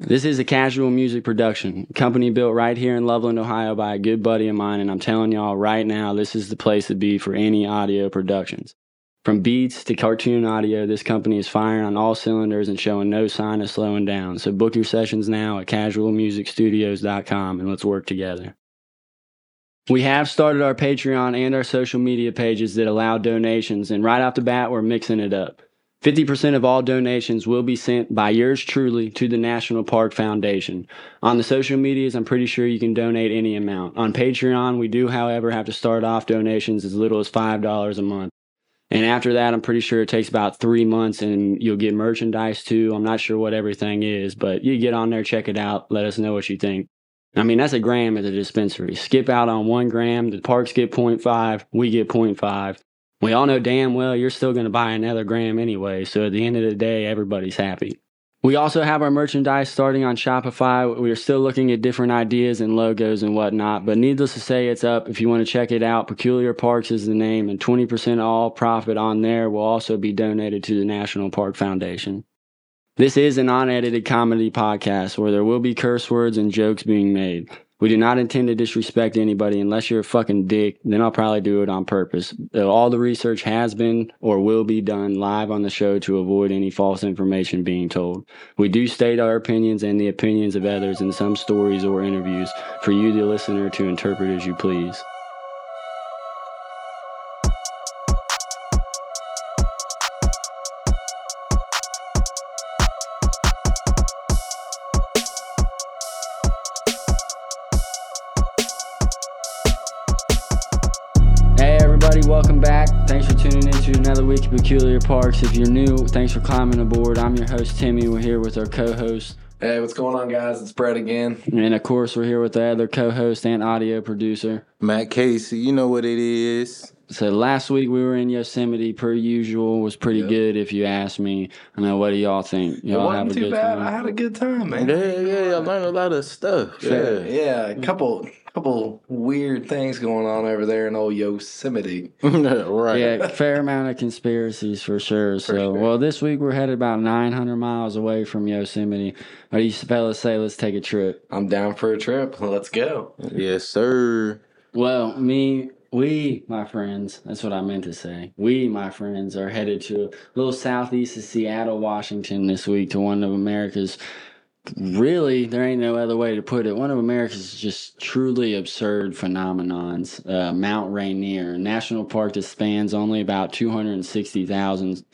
This is a casual music production, company built right here in Loveland, Ohio by a good buddy of mine, and I'm telling y'all right now, this is the place to be for any audio productions. From beats to cartoon audio, this company is firing on all cylinders and showing no sign of slowing down. So book your sessions now at casualmusicstudios.com and let's work together. We have started our Patreon and our social media pages that allow donations, and right off the bat, we're mixing it up. 50% of all donations will be sent by yours truly to the National Park Foundation. On the social medias, I'm pretty sure you can donate any amount. On Patreon, we do, however, have to start off donations as little as $5 a month. And after that, I'm pretty sure it takes about three months and you'll get merchandise too. I'm not sure what everything is, but you get on there, check it out, let us know what you think. I mean, that's a gram at the dispensary. Skip out on one gram, the parks get 0.5, we get 0.5 we all know damn well you're still going to buy another gram anyway. So at the end of the day, everybody's happy. We also have our merchandise starting on Shopify. We are still looking at different ideas and logos and whatnot, but needless to say, it's up. If you want to check it out, Peculiar Parks is the name, and 20% all profit on there will also be donated to the National Park Foundation. This is an unedited comedy podcast where there will be curse words and jokes being made. We do not intend to disrespect anybody unless you're a fucking dick. Then I'll probably do it on purpose. Uh, all the research has been or will be done live on the show to avoid any false information being told. We do state our opinions and the opinions of others in some stories or interviews for you, the listener, to interpret as you please. To another week of Peculiar Parks. If you're new, thanks for climbing aboard. I'm your host, Timmy. We're here with our co host. Hey, what's going on, guys? It's Brett again. And of course, we're here with the other co host and audio producer, Matt Casey. You know what it is. So last week we were in Yosemite, per usual. Was pretty yep. good, if you ask me. I know. What do y'all think? Y'all it wasn't too bad. Time? I had a good time, man. Yeah, yeah. I learned a lot of stuff. Yeah, yeah. A couple couple weird things going on over there in old Yosemite. right. Yeah, fair amount of conspiracies for sure. For so, sure. well, this week we're headed about 900 miles away from Yosemite. What do you fellas say? Let's take a trip. I'm down for a trip. Let's go. Yes, sir. Well, me, we, my friends, that's what I meant to say. We, my friends, are headed to a little southeast of Seattle, Washington this week to one of America's really, there ain't no other way to put it. One of America's just truly absurd phenomenons, uh, Mount Rainier, national park that spans only about 260,000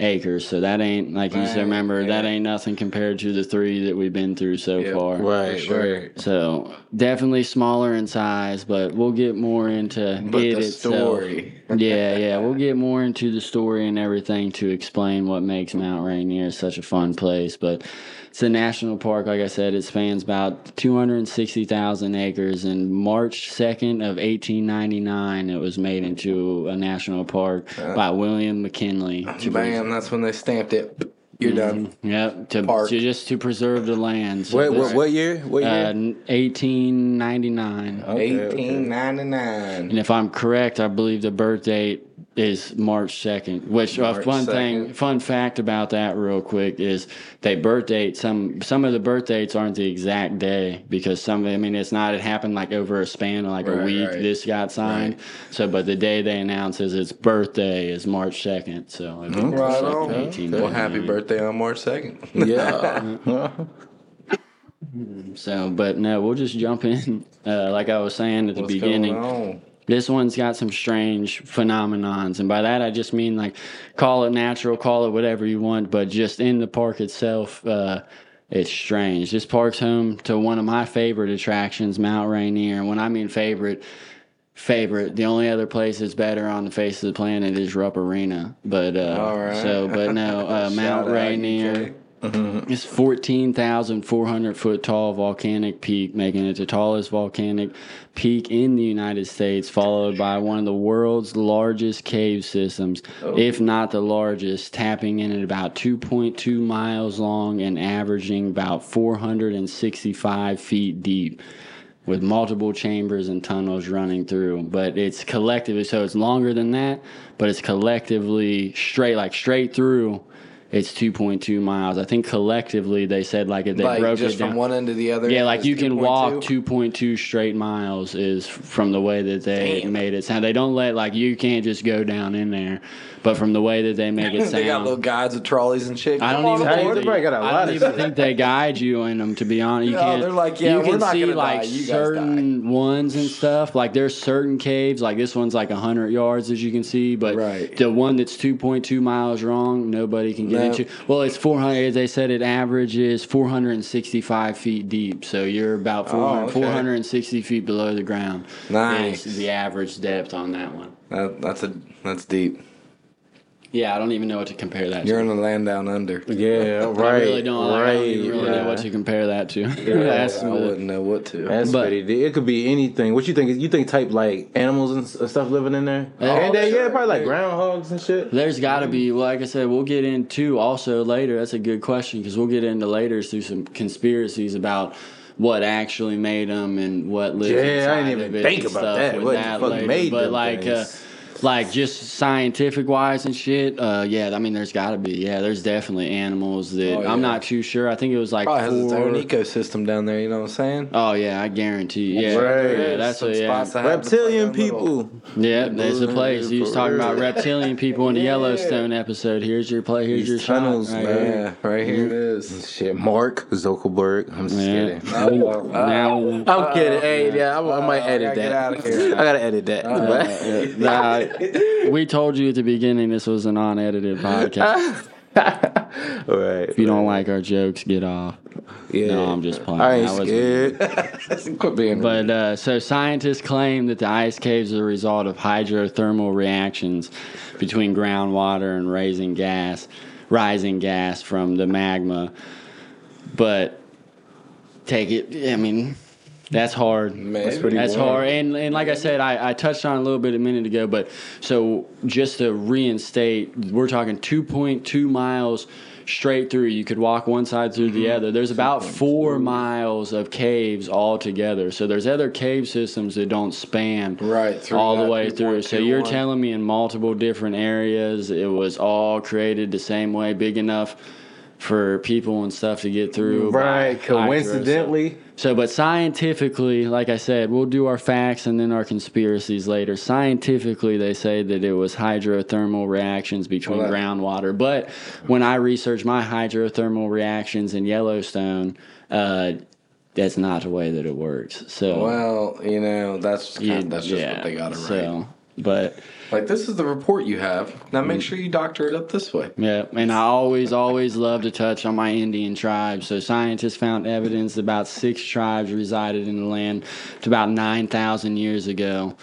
acres. So that ain't like you said. Remember yeah. that ain't nothing compared to the three that we've been through so yep. far. Right, sure. right. So definitely smaller in size, but we'll get more into but it the itself. story. yeah, yeah, we'll get more into the story and everything to explain what makes Mount Rainier such a fun place, but it's a national park. Like I said, it spans about 260,000 acres. And March 2nd of 1899, it was made into a national park uh, by William McKinley. Bam, that's when they stamped it. You're done. Mm-hmm. Yep. To, to, just to preserve the land. So Wait, what, what year? What year? Uh, 1899. Okay, 1899. And if I'm correct, I believe the birth date is March second. Which a uh, fun 2nd. thing, fun fact about that, real quick, is they birth date some. Some of the birth dates aren't the exact day because some. I mean, it's not. It happened like over a span of like right, a week. Right. This got signed. Right. So, but the day they announce is its birthday is March second. So, right on. Well, happy birthday on March second. Yeah. so, but no, we'll just jump in. Uh, like I was saying at the What's beginning this one's got some strange phenomenons, and by that I just mean like call it natural, call it whatever you want, but just in the park itself, uh, it's strange. This park's home to one of my favorite attractions, Mount Rainier. And when I mean favorite, favorite. The only other place that's better on the face of the planet is Rupp Arena. But uh, so, but no, uh, Mount Rainier. Mm-hmm. It's 14,400 foot tall volcanic peak, making it the tallest volcanic peak in the United States, followed by one of the world's largest cave systems, oh. if not the largest, tapping in at about 2.2 miles long and averaging about 465 feet deep. With multiple chambers and tunnels running through, but it's collectively so it's longer than that, but it's collectively straight, like straight through it's 2.2 miles. I think collectively they said like if they like broke just it down. from one end to the other. yeah, like you can walk 2.2? 2.2 straight miles is from the way that they Damn. made it sound. They don't let like you can't just go down in there, but from the way that they make it sound. they got little guides with trolleys and shit. I don't Come even on Hey, think aboard. they probably got a I lot don't even think they guide you in them. To be honest, you No, can't. they're like, yeah, you we're can not see gonna like die, certain ones and stuff. Like there's certain caves, like this one's like hundred yards as you can see, but Right. the one that's 2.2 miles long, nobody can get No. into. Well, it's 400. They said it averages 465 feet deep, so you're about 400, Oh, okay. 460 feet below the ground. Nice. is the average depth on that one. That, that's a that's deep. Yeah, I don't even know what to compare that to You're to. in the land down under. Yeah, right. I really don't. Like, right. I don't even really know what to compare that to. I That's wouldn't know what to. That's But- pretty. It could be anything. What you think? You think type like animals and stuff living in there? Oh, and then, sure. yeah, probably like groundhogs and shit. There's got to be, well, like I said, we'll get into also later. That's a good question because we'll get into later through some conspiracies about what actually made them and what lives Yeah, I didn't even of it think about stuff that. with What the that fuck later. made But them like, uh, things? Like just scientific wise and shit. Uh, yeah, I mean, there's got to be. Yeah, there's definitely animals that Oh, I'm not too sure. I think it was like Probably has its four. own ecosystem down there. You know what I'm saying? Oh yeah, I guarantee. Yeah, Right. yeah that's Some what. Yeah, spots that have Reptilian fucking little- people. yeah. There's a place. He was talking about reptilian people in the Yeah. Yellowstone episode. Here's your play. Here's These your tunnels, shot. right man. here. Yeah, right here it is. Shit, Mark Zuckerberg. I'm just Yeah. kidding. Oh, Now, I'm kidding. Hey, yeah, I, I might Uh, I edit gotta get that. outta here. I gotta edit that. uh, nah, we told you at the beginning this was an unedited podcast. right. If you don't like our jokes, get off. yeah. No, I'm just playing. I ain't That was- scared. Quit being. But uh, so scientists claim that the ice caves are the result of hydrothermal reactions between groundwater and raising gas, rising gas from the magma. But take it. I mean, that's hard. Man, That's pretty That's hard, and and like I said, I, I touched on it a little bit a minute ago, but so just to reinstate, we're talking 2.2 miles straight through. You could walk one side through the mm-hmm. other. There's about four miles of caves all together. So there's other cave systems that don't span Right, through all the way through. So you're 2.21. telling me in multiple different areas, it was all created the same way, big enough for people and stuff to get through. by Right. hydro. So- Coincidentally. So, but scientifically, like I said, we'll do our facts and then our conspiracies later. Scientifically, they say that it was hydrothermal reactions between Well, groundwater. But when I researched my hydrothermal reactions in Yellowstone, uh, that's not the way that it works. So, well, you know, that's kind you- that's just yeah, what they got to write. So, but Like this is the report you have. Now Mm. make sure you doctor it up this way. Yeah, and I always, always love to touch on my Indian tribes. So scientists found evidence that about six tribes resided in the land to about 9,000 years ago.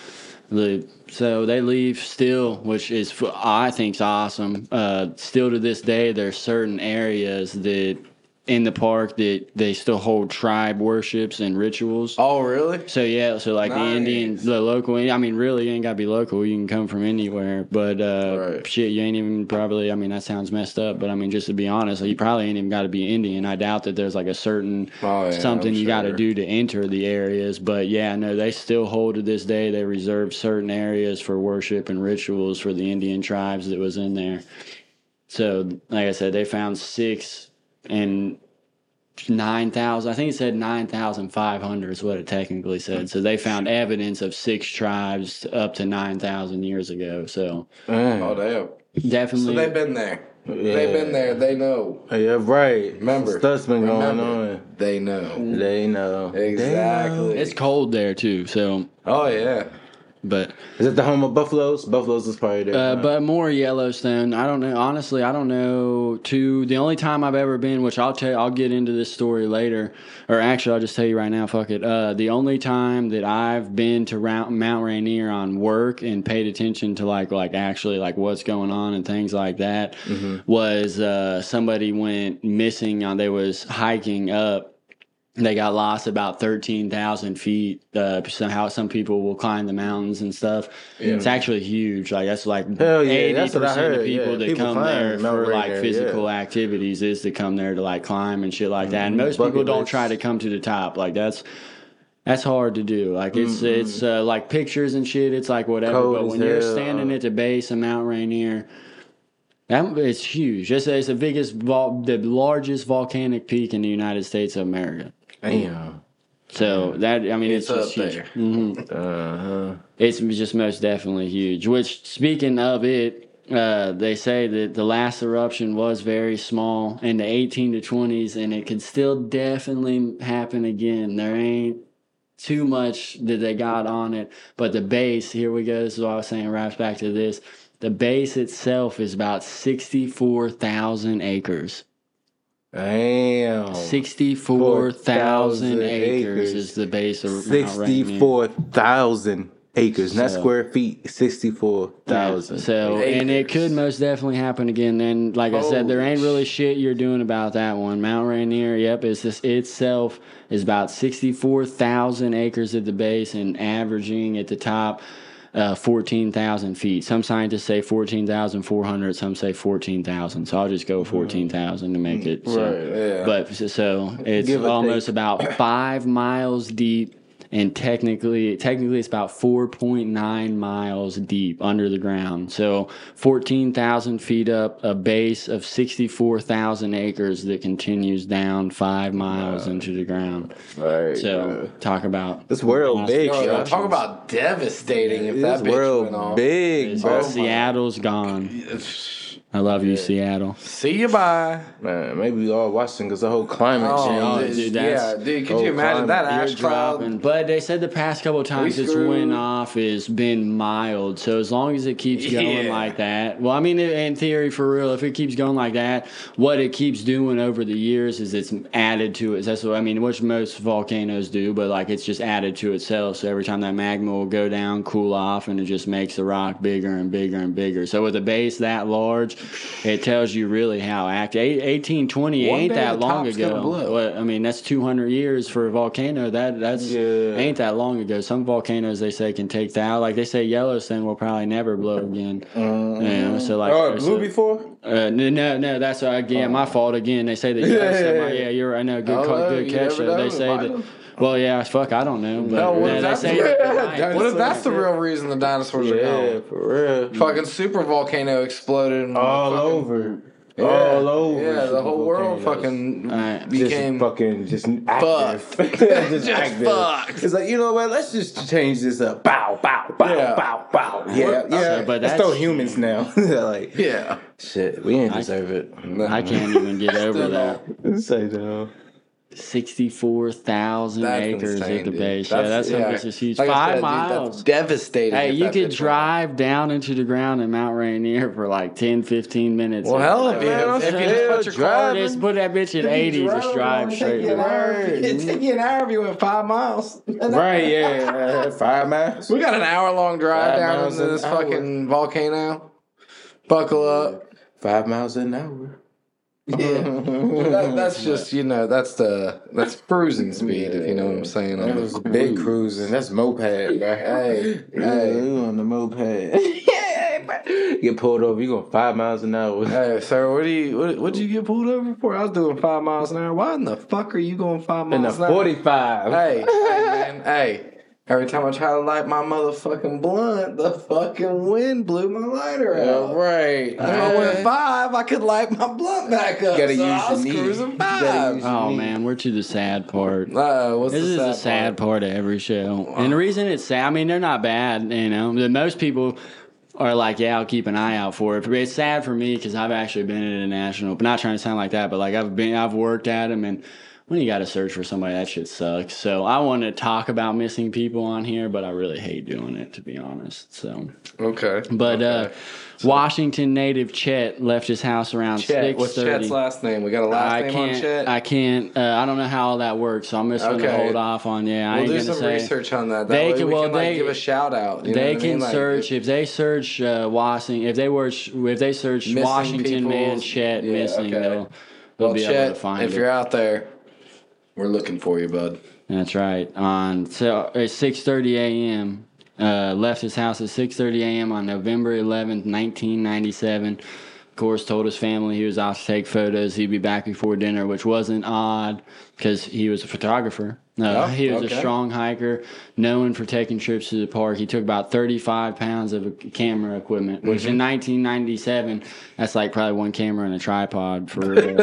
The, so they leave still, which is, I think, is awesome. Uh, still to this day, there's certain areas that in the park that they still hold tribe worships and rituals. Oh, really? So yeah, so like the Indian, the local. I mean, really, you ain't gotta be local. You can come from anywhere. But uh, Right. shit, you ain't even probably. I mean, that sounds messed up. But I mean, just to be honest, you probably ain't even got to be Indian. I doubt that there's like a certain Oh, yeah, something I'm you got to do to enter the areas. But yeah, no, they still hold to this day. They reserve certain areas for worship and rituals for the Indian tribes that was in there. So, like I said, they found six and nine thousand. I think it said nine thousand five hundred is what it technically said. So they found evidence of six tribes up to nine thousand years ago. So Oh, damn. definitely, So they've been there. They've been there. They know. Yeah, right. Remember. Stuff's been going Remember. on. They know. They know. They Exactly. know. it's cold there too. So, Oh yeah. But Is it the home of buffaloes? Buffaloes is probably there. uh, huh? but more Yellowstone. I don't know. Honestly, I don't know. To the only time I've ever been, which I'll tell, I'll get into this story later, or actually, I'll just tell you right now. Fuck it. Uh, the only time that I've been to Mount Rainier on work and paid attention to like like actually like what's going on and things like that was uh, somebody went missing. On they was hiking up they got lost about 13,000 feet. Uh, somehow some people will climb the mountains and stuff. It's actually huge. Like that's like Hell yeah, 80% that's what I of people yeah. that People come there for like Rainier, physical yeah. activities is to come there to like climb and shit like that. And most Bucket people don't lists. try to come to the top. Like that's that's hard to do. Like it's it's uh, like pictures and shit. It's like whatever. Cold but when you're standing at the base of Mount Rainier, That it's huge. It's, it's the biggest, the largest volcanic peak in the United States of America. Damn. So that I mean, it's, It's just up huge. there. Mhm. Uh huh. It's just most definitely huge. Which, speaking of it, uh, they say that the last eruption was very small in the 18 to 20s, and it could still definitely happen again. There ain't too much that they got on it, but the base, here we go. This is what I was saying, wraps back to this. The base itself is about 64,000 acres. Damn. 64,000 acres acres. is the base of Mount Rainier. Sixty-four thousand acres, not So- square feet. Sixty-four thousand. So, and it could most definitely happen again. Then, like I said, there ain't really shit you're doing about that one. Mount Rainier, yep, it's just itself is about sixty-four thousand acres at the base and averaging at the top. Uh, 14,000 feet. Some scientists say 14,400, some say 14,000. So I'll just go 14,000 to make it. So. Right, yeah. But so- it's Give almost about five miles deep, and technically, technically, it's about four point nine miles deep under the ground. So fourteen thousand feet up, a base of sixty four thousand acres that continues down five miles into the ground. Right. So talk about This world big, Yo, yo. talk about devastating if this that bitch world went off. big, It's- bro. Seattle's gone. I love you, Seattle. See you bye. Man, maybe we all watching because the whole climate Oh, Oh, change. dude, dude, that's- yeah, dude. Could you imagine that ash You're cloud? dropping. But they said the past couple of times it's screwed. went off has been mild. So as long as it keeps going Yeah. like that, well, I mean, in theory, for real, if it keeps going like that, what it keeps doing over the years is it's added to it. That's what I mean, which most volcanoes do, but like it's just added to itself. So every time that magma will go down, cool off, and it just makes the rock bigger and bigger and bigger. So with a base that large, it tells you really how active. 1820 One ain't that long ago. What- I mean, that's 200 years for a volcano. That that's Yeah. ain't that long ago. Some volcanoes they say can take that. Like they say Yellowstone will probably never blow again. Uh-huh. You know, so like Oh, it blew so- before? Uh, no, no, no, that's uh, again my fault again. They say that Yellowstone. Yeah. yeah, you're right. No, good, Oh, ca- good you catch. never. They say that. have. Well, yeah, fuck, I don't know. But No, what yeah, if that's say the- What if that's the real reason the dinosaurs are gone? Yeah, for real. Fucking super volcano exploded and All fucking- over. Yeah, All over. Yeah, the whole world volcanoes. fucking Alright. Just became fucking just Fucked. active. Just fucked. It's like you know what? Let's just change this up. Bow, bow, bow, Yeah. bow, bow. Yeah, yeah. So, but Let's that's- throw humans now. like yeah. shit, we ain't deserve it. I can't even get over that. Say no. Sixty-four thousand acres insane, at the dude. base. yeah, that's yeah. that's just huge. Like Five said, dude, miles. that's devastating. Hey, you that could bitch went off. drive down into the ground in Mount Rainier for like 10, 15 minutes. Well, hell, if you, Man, I'm if you just put your car driving. Just put that bitch at 80, just drive straight. It'd away. take you an hour if you went five miles. Right, yeah. five miles. We got an hour long drive Five down into this hour. fucking volcano. Buckle up. Five miles an hour. Yeah. That, that's just you know that's the that's cruising speed if you know what I'm saying. That was big cruising. That's moped, bro. Hey, Yeah, hey, you on the moped. yeah. Get pulled over, you going five miles an hour. hey, sir. What do you what what'd you get pulled over for? I was doing five miles an hour. Why in the fuck are you going five In miles the an hour? 45. Hey, hey, man, hey. Every time I try to light my motherfucking blunt, the fucking wind blew my lighter All out. right. If I went five, I could light my blunt back up. Gotta so use I was your knee. cruising You five. use- Oh man, we're to the sad part. Uh, what's This the is sad the sad part? part of every show. And the reason it's sad, I mean, they're not bad, you know. The most people are like, yeah, I'll keep an eye out for it. But it's sad for me because I've actually been at a national, but not trying to sound like that, but like I've been, I've worked at them and when you got to search for somebody, that shit sucks. So I want to talk about missing people on here, but I really hate doing it, to be honest. So, Okay. but uh, Okay. Washington native Chet left his house around six what's. Chet's last name? We got a last I name can't. on Chet. I can't. Uh, I don't know how all that works, so I'm just Okay. gonna hold off on. Yeah, I we'll ain't do some research on that. That They can- we well, can like they- give a shout out. You know they what I can mean? Like, search if they search uh, Washington. If they were if they search Washington man Chet yeah, missing, okay. they'll they'll Well, be Chet, able to find it. if it. you're out there, we're looking for you, bud. That's right. On so six thirty a.m. Uh, left his house at six thirty a.m. on November eleventh, nineteen ninety seven. Of course, told his family he was out to take photos. He'd be back before dinner, which wasn't odd because he was a photographer Uh, no, Oh, he was okay. a strong hiker, known for taking trips to the park. He took about 35 pounds of camera equipment, which Mm-hmm. in 1997, that's like probably one camera and a tripod for real.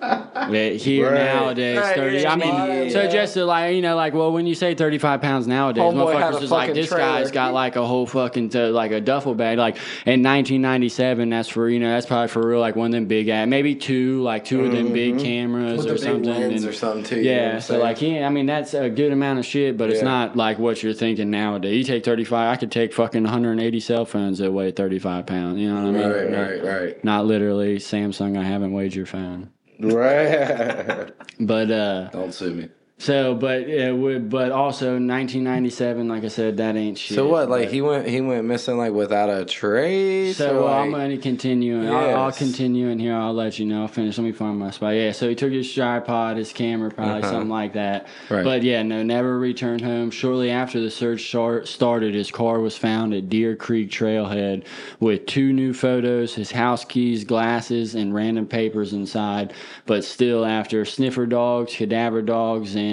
but here Right. nowadays, Right, 30. I mean, yeah. so just to like, you know, like, well, when you say 35 pounds nowadays, Homeboy motherfuckers is like, fucking this guy's got like a whole fucking, t- like a duffel bag. Like in 1997, that's for, you know, that's probably for real, like one of them big, ass, maybe two, like two of them big mm-hmm. cameras With or the big something. lens and- or something too. you know yeah, so like he, I mean, that's a good amount of shit, but it's not like what you're thinking nowadays. You take 35, I could take fucking 180 cell phones that weigh 35 pounds. You know what I mean? Right, right, right. Not literally Samsung. I haven't weighed your phone, Right. but uh, Don't sue me. So but it would, but also 1997. Like I said, that ain't shit. So what? Like but- he went, he went missing like without a trace. So well, I'm going to continue. and I'll, I'll continue in here. I'll let you know. I'll finish. Let me find my spot. Yeah. So he took his tripod, his camera, probably Uh-huh. something like that. Right. But yeah, no, never returned home. Shortly after the search start, started, his car was found at Deer Creek Trailhead with two new photos, his house keys, glasses, and random papers inside. But still, after sniffer dogs, cadaver dogs, and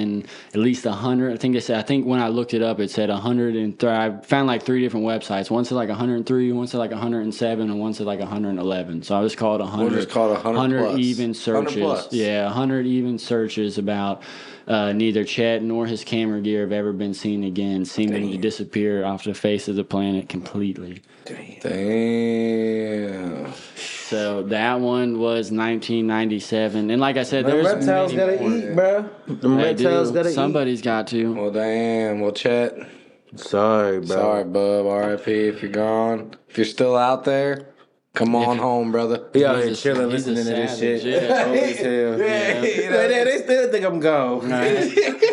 at least a hundred. I think it said. I think when I looked it up, it said a hundred and th- I found like three different websites. One said like 103, one said like 107, and one said like 111. So I was called 100. just call it 100 plus. even 100 searches. plus. Yeah, 100 even searches about uh, neither Chet nor his camera gear have ever been seen again, seeming to disappear off the face of the planet completely. Damn. So that one was 1997, and like I said, Them there's reptiles many gotta more. eat, bro. Them They reptiles gotta Somebody's got to. Well, damn. Well, Chet. eat. Sorry, bro. Sorry, bub. R.I.P. If you're gone, if you're still out there, come on home, brother. He out here chilling, he's listening to this shit. yeah. Old as hell. Yeah, you know. They, they still think I'm gone.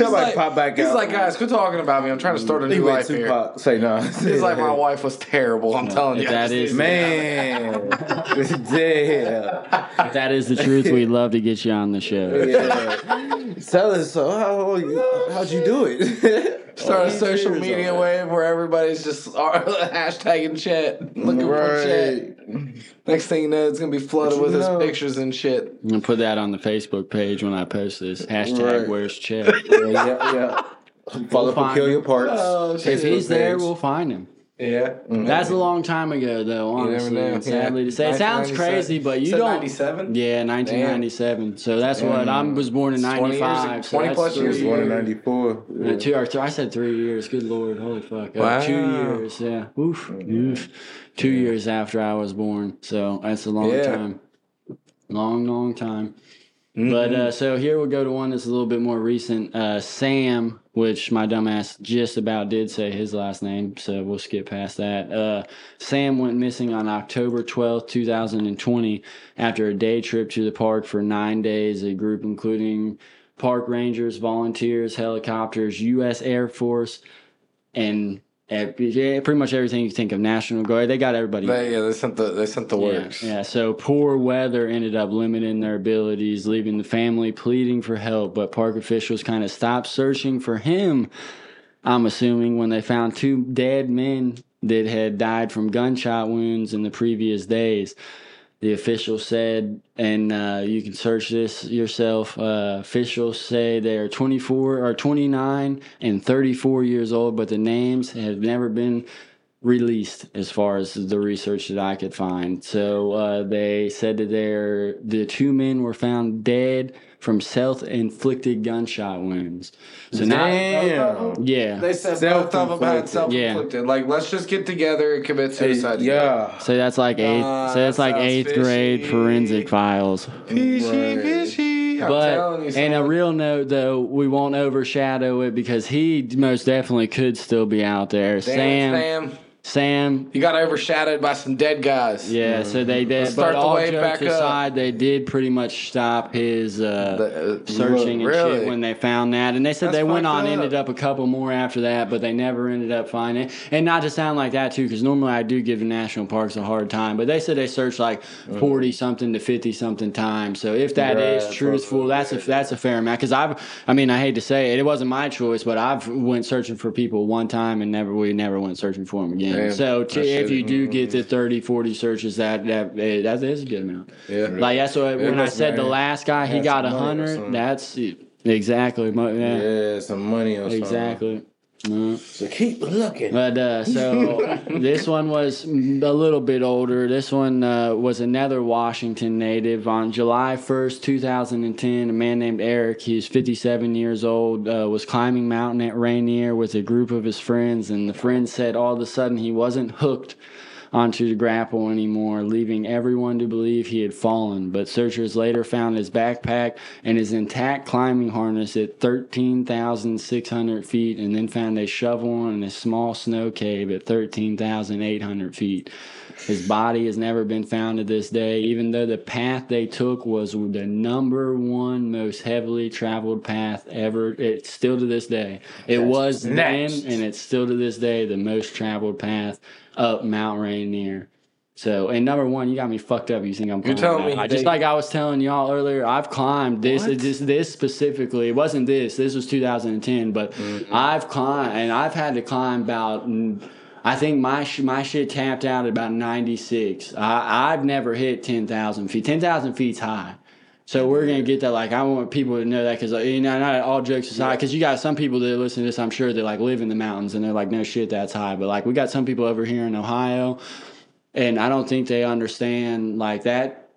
He's I might pop back He's out. like, guys, quit talking about me. I'm trying to start a new went life here. Say no. He's like, my wife was terrible. I'm telling you. That is- Man, damn. That is the truth. We'd love to get you on the show. Yeah. Tell us, so how you, how'd you do it? Start a Oh, social media wave where everybody's just hashtagging Chet, looking for Chet. Next thing you know, it's gonna be flooded with you his pictures and shit. I'm gonna put that on the Facebook page when I post this. Hashtag Right. Where's Chet? Yeah, yeah, yeah. Follow We'll find Peculiar him. Parks. Oh, If shit. he's there, we'll find him. Yeah, That's a long time ago, though. Honestly, know. sadly Yeah. to say, it sounds 1997. crazy, but you don't. 97? Yeah, 1997. So that's what I was born in 20 years- '95. so 20 that's plus three years born in '94. Uh, two, or th- I said three years. Good lord, holy fuck! Uh, Wow. two years, yeah. Oof, oof. Two years after I was born, so that's a long Yeah. time, long, long time. But uh, so here we'll go to one that's a little bit more recent. Uh, Sam, which my dumbass just about did say his last name, so we'll skip past that. Uh, Sam went missing on October twelfth, 2020, after a day trip to the park for nine days. A group including park rangers, volunteers, helicopters, U.S. Air Force, and pretty much everything you think of. National Guard. They got everybody. They, yeah, they sent the they sent the Yeah, works. yeah, so poor weather ended up limiting their abilities, leaving the family pleading for help. But park officials kind of stopped searching for him, I'm assuming, when they found two dead men that had died from gunshot wounds in the previous days. The official said, and uh, you can search this yourself. Uh, officials say they are 24 or 29 and 34 years old, but the names have never been released as far as the research that I could find. So uh, they said that they're, the two men were found dead from self-inflicted gunshot wounds. So now, Damn. yeah. They said both of them had Self-inflicted. self-inflicted. Like, let's just get together and commit suicide. Yeah. So that's like eighth. Uh, so that's that like sounds eighth grade forensic files. Fishy, Right. fishy. I'm But telling and a real note though, we won't overshadow it because he most definitely could still be out there. Damn, Sam, Sam, Sam, you got overshadowed by some dead guys. yeah. So they did, Let's start but the all wave jokes back up. aside, they did pretty much stop his uh, The- uh, searching and really? shit when they found that. And they said That's they went fucked on, up. ended up a couple more after that, but they never ended up finding it. And not to sound like that too, because normally I do give the national parks a hard time, but they said they searched like forty something to fifty something times. So if that Right, is that's truthful, that's a that's a fair amount. Because I've, I mean, I hate to say it, it wasn't my choice, but I've went searching for people one time and never we never went searching for them again. Damn, so to, if you do get to 30, 40 searches, that that eh, that is a good amount. Yeah. Like that's what when I said the last guy he got a hundred. That's Exactly. Yeah. Yeah, some money or something. No. So keep looking. But uh, so this one was a little bit older. This one uh, was another Washington native. On July 1st, 2010, a man named Eric, he's 57 years old, uh, was climbing mountain at Rainier with a group of his friends. And the friends said all of a sudden he wasn't hooked onto the grapple anymore, leaving everyone to believe he had fallen. But searchers later found his backpack and his intact climbing harness at 13,600 feet, and then found a shovel in a small snow cave at 13,800 feet. His body has never been found to this day, even though the path they took was the number one most heavily traveled path ever. It's still to this day. It was next. then, and it's still to this day the most traveled path up Mount Rainier. So, and number one, you got me fucked up. You think I'm? You're telling me high. just like I was telling y'all earlier. I've climbed this, What? this, this specifically. It wasn't this. This was 2010, but I've climbed, and I've had to climb about. I think my sh- my shit tapped out at about 96. I I've never hit 10,000 feet. 10,000 feet's high. So we're gonna get that. Like I want people to know that because you know, not all jokes aside, because you got some people that listen to this. I'm sure that like live in the mountains and they're like, no shit, that's high. But like we got some people over here in Ohio, and I don't think they understand like that.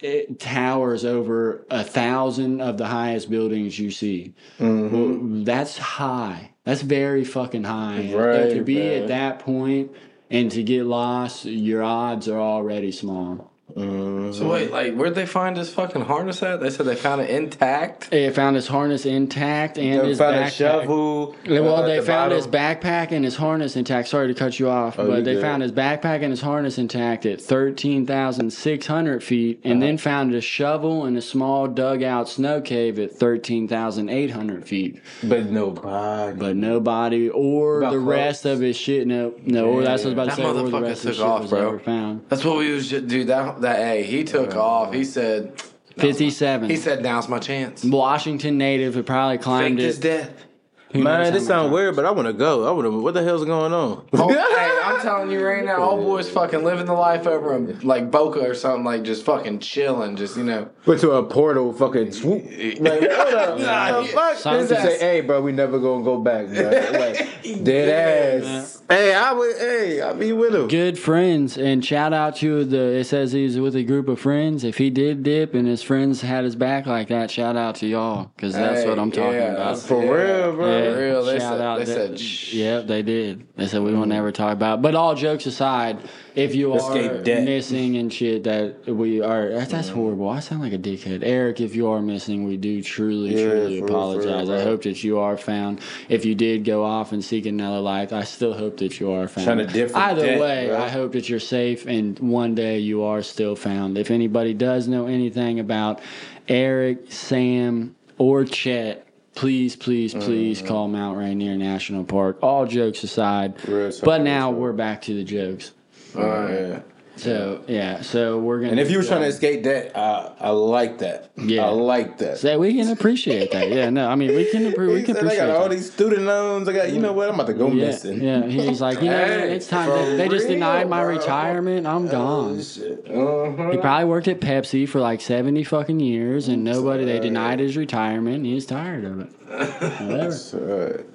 It towers over a thousand of the highest buildings you see. Mm-hmm. Well, that's high. That's very fucking high. And Right, to be man. at that point and to get lost, your odds are already small. So wait, like where'd they find his fucking harness at? They said they found it intact. They found his harness intact and They his found a backpack. shovel. Well, uh, they the found his backpack and his harness intact. Sorry to cut you off, Oh, but you they good. found his backpack and his harness intact at 13,600 feet and Uh-huh. then found a shovel in a small dugout snow cave at 13,800 feet. But no body. But nobody or About the close. rest of his shit, no, no, or that's what I was about to say, or the motherfucker rest of his took shit off, was bro. found. That's what we was just dude. That that hey, he took off. He said 57. he said now's my chance. Washington native who probably climbed Faked his it. death. Who knows Man, this many sounds times. weird, but I want to go. I want to. What the hell's going on? Oh, hey, I'm telling you right now, old boys fucking living the life over in like Boca or something, like just fucking chilling, just you know. Went to a portal, fucking swoop. Like, what up? Nah, What the fuck? Sounds They say, hey, bro, we never gonna go back, bro. Like, dead ass. Hey, I would. Hey, I be with him. good friends and shout out to the it says he's with a group of friends if he did dip and his friends had his back like that shout out to y'all because that's Hey, what i'm talking yeah, about For real, bro. Yeah, For real, they shout said- out they said, "Shh." yep they did they said we won't mm. ever talk about it. but all jokes aside if you are debt. missing and shit that we are that's, that's horrible. I sound like a dickhead. Eric if you are missing we do truly Yeah, truly for real, for apologize. I hope that you are found. If you did go off and seek another life i still hope that you are found. Trying to dip either debt, way i hope that you're safe and one day you are still found. If anybody does know anything about eric sam or chet please please please Mm-hmm. call mount rainier national park. All jokes aside but now we're back to the jokes Yeah. so yeah so we're gonna And if you were trying to escape that, I, I like that. Yeah. I like that. say we can appreciate that yeah no i mean we can appre- we He can said, I got all that. these student loans. I got, you know what? I'm about to go yeah, missing. yeah, he's like, you know, Hey, it's time. for They, they just denied my bro. retirement. I'm gone. Shit. Uh-huh. He probably worked at Pepsi for like 70 fucking years and nobody, they denied his retirement he's tired of it. Whatever. That's all right.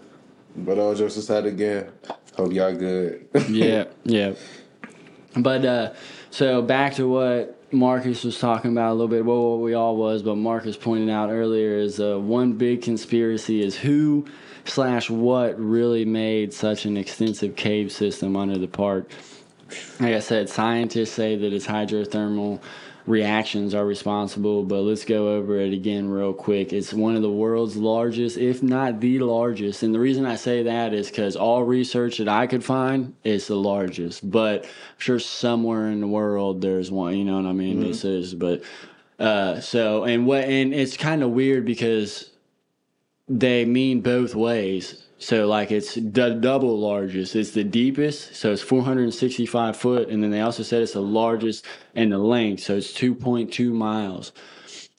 But all jokes aside again, hope y'all good. yeah, yeah. But, uh, so back to what Marcus was talking about a little bit, well, what we all was, but Marcus pointed out earlier is uh, one big conspiracy is who slash what really made such an extensive cave system under the park. Like I said, scientists say that it's hydrothermal reactions are responsible, but let's go over it again real quick. It's one of the world's largest, if not the largest. And the reason I say that is because all research that I could find is the largest. But I'm sure somewhere in the world there's one, you know what I mean? This is, but uh, so, and what, and it's kind of weird because they mean both ways. So like it's the double largest. It's the deepest, so it's 465 foot, and then they also said it's the largest in the length, so it's 2.2 miles.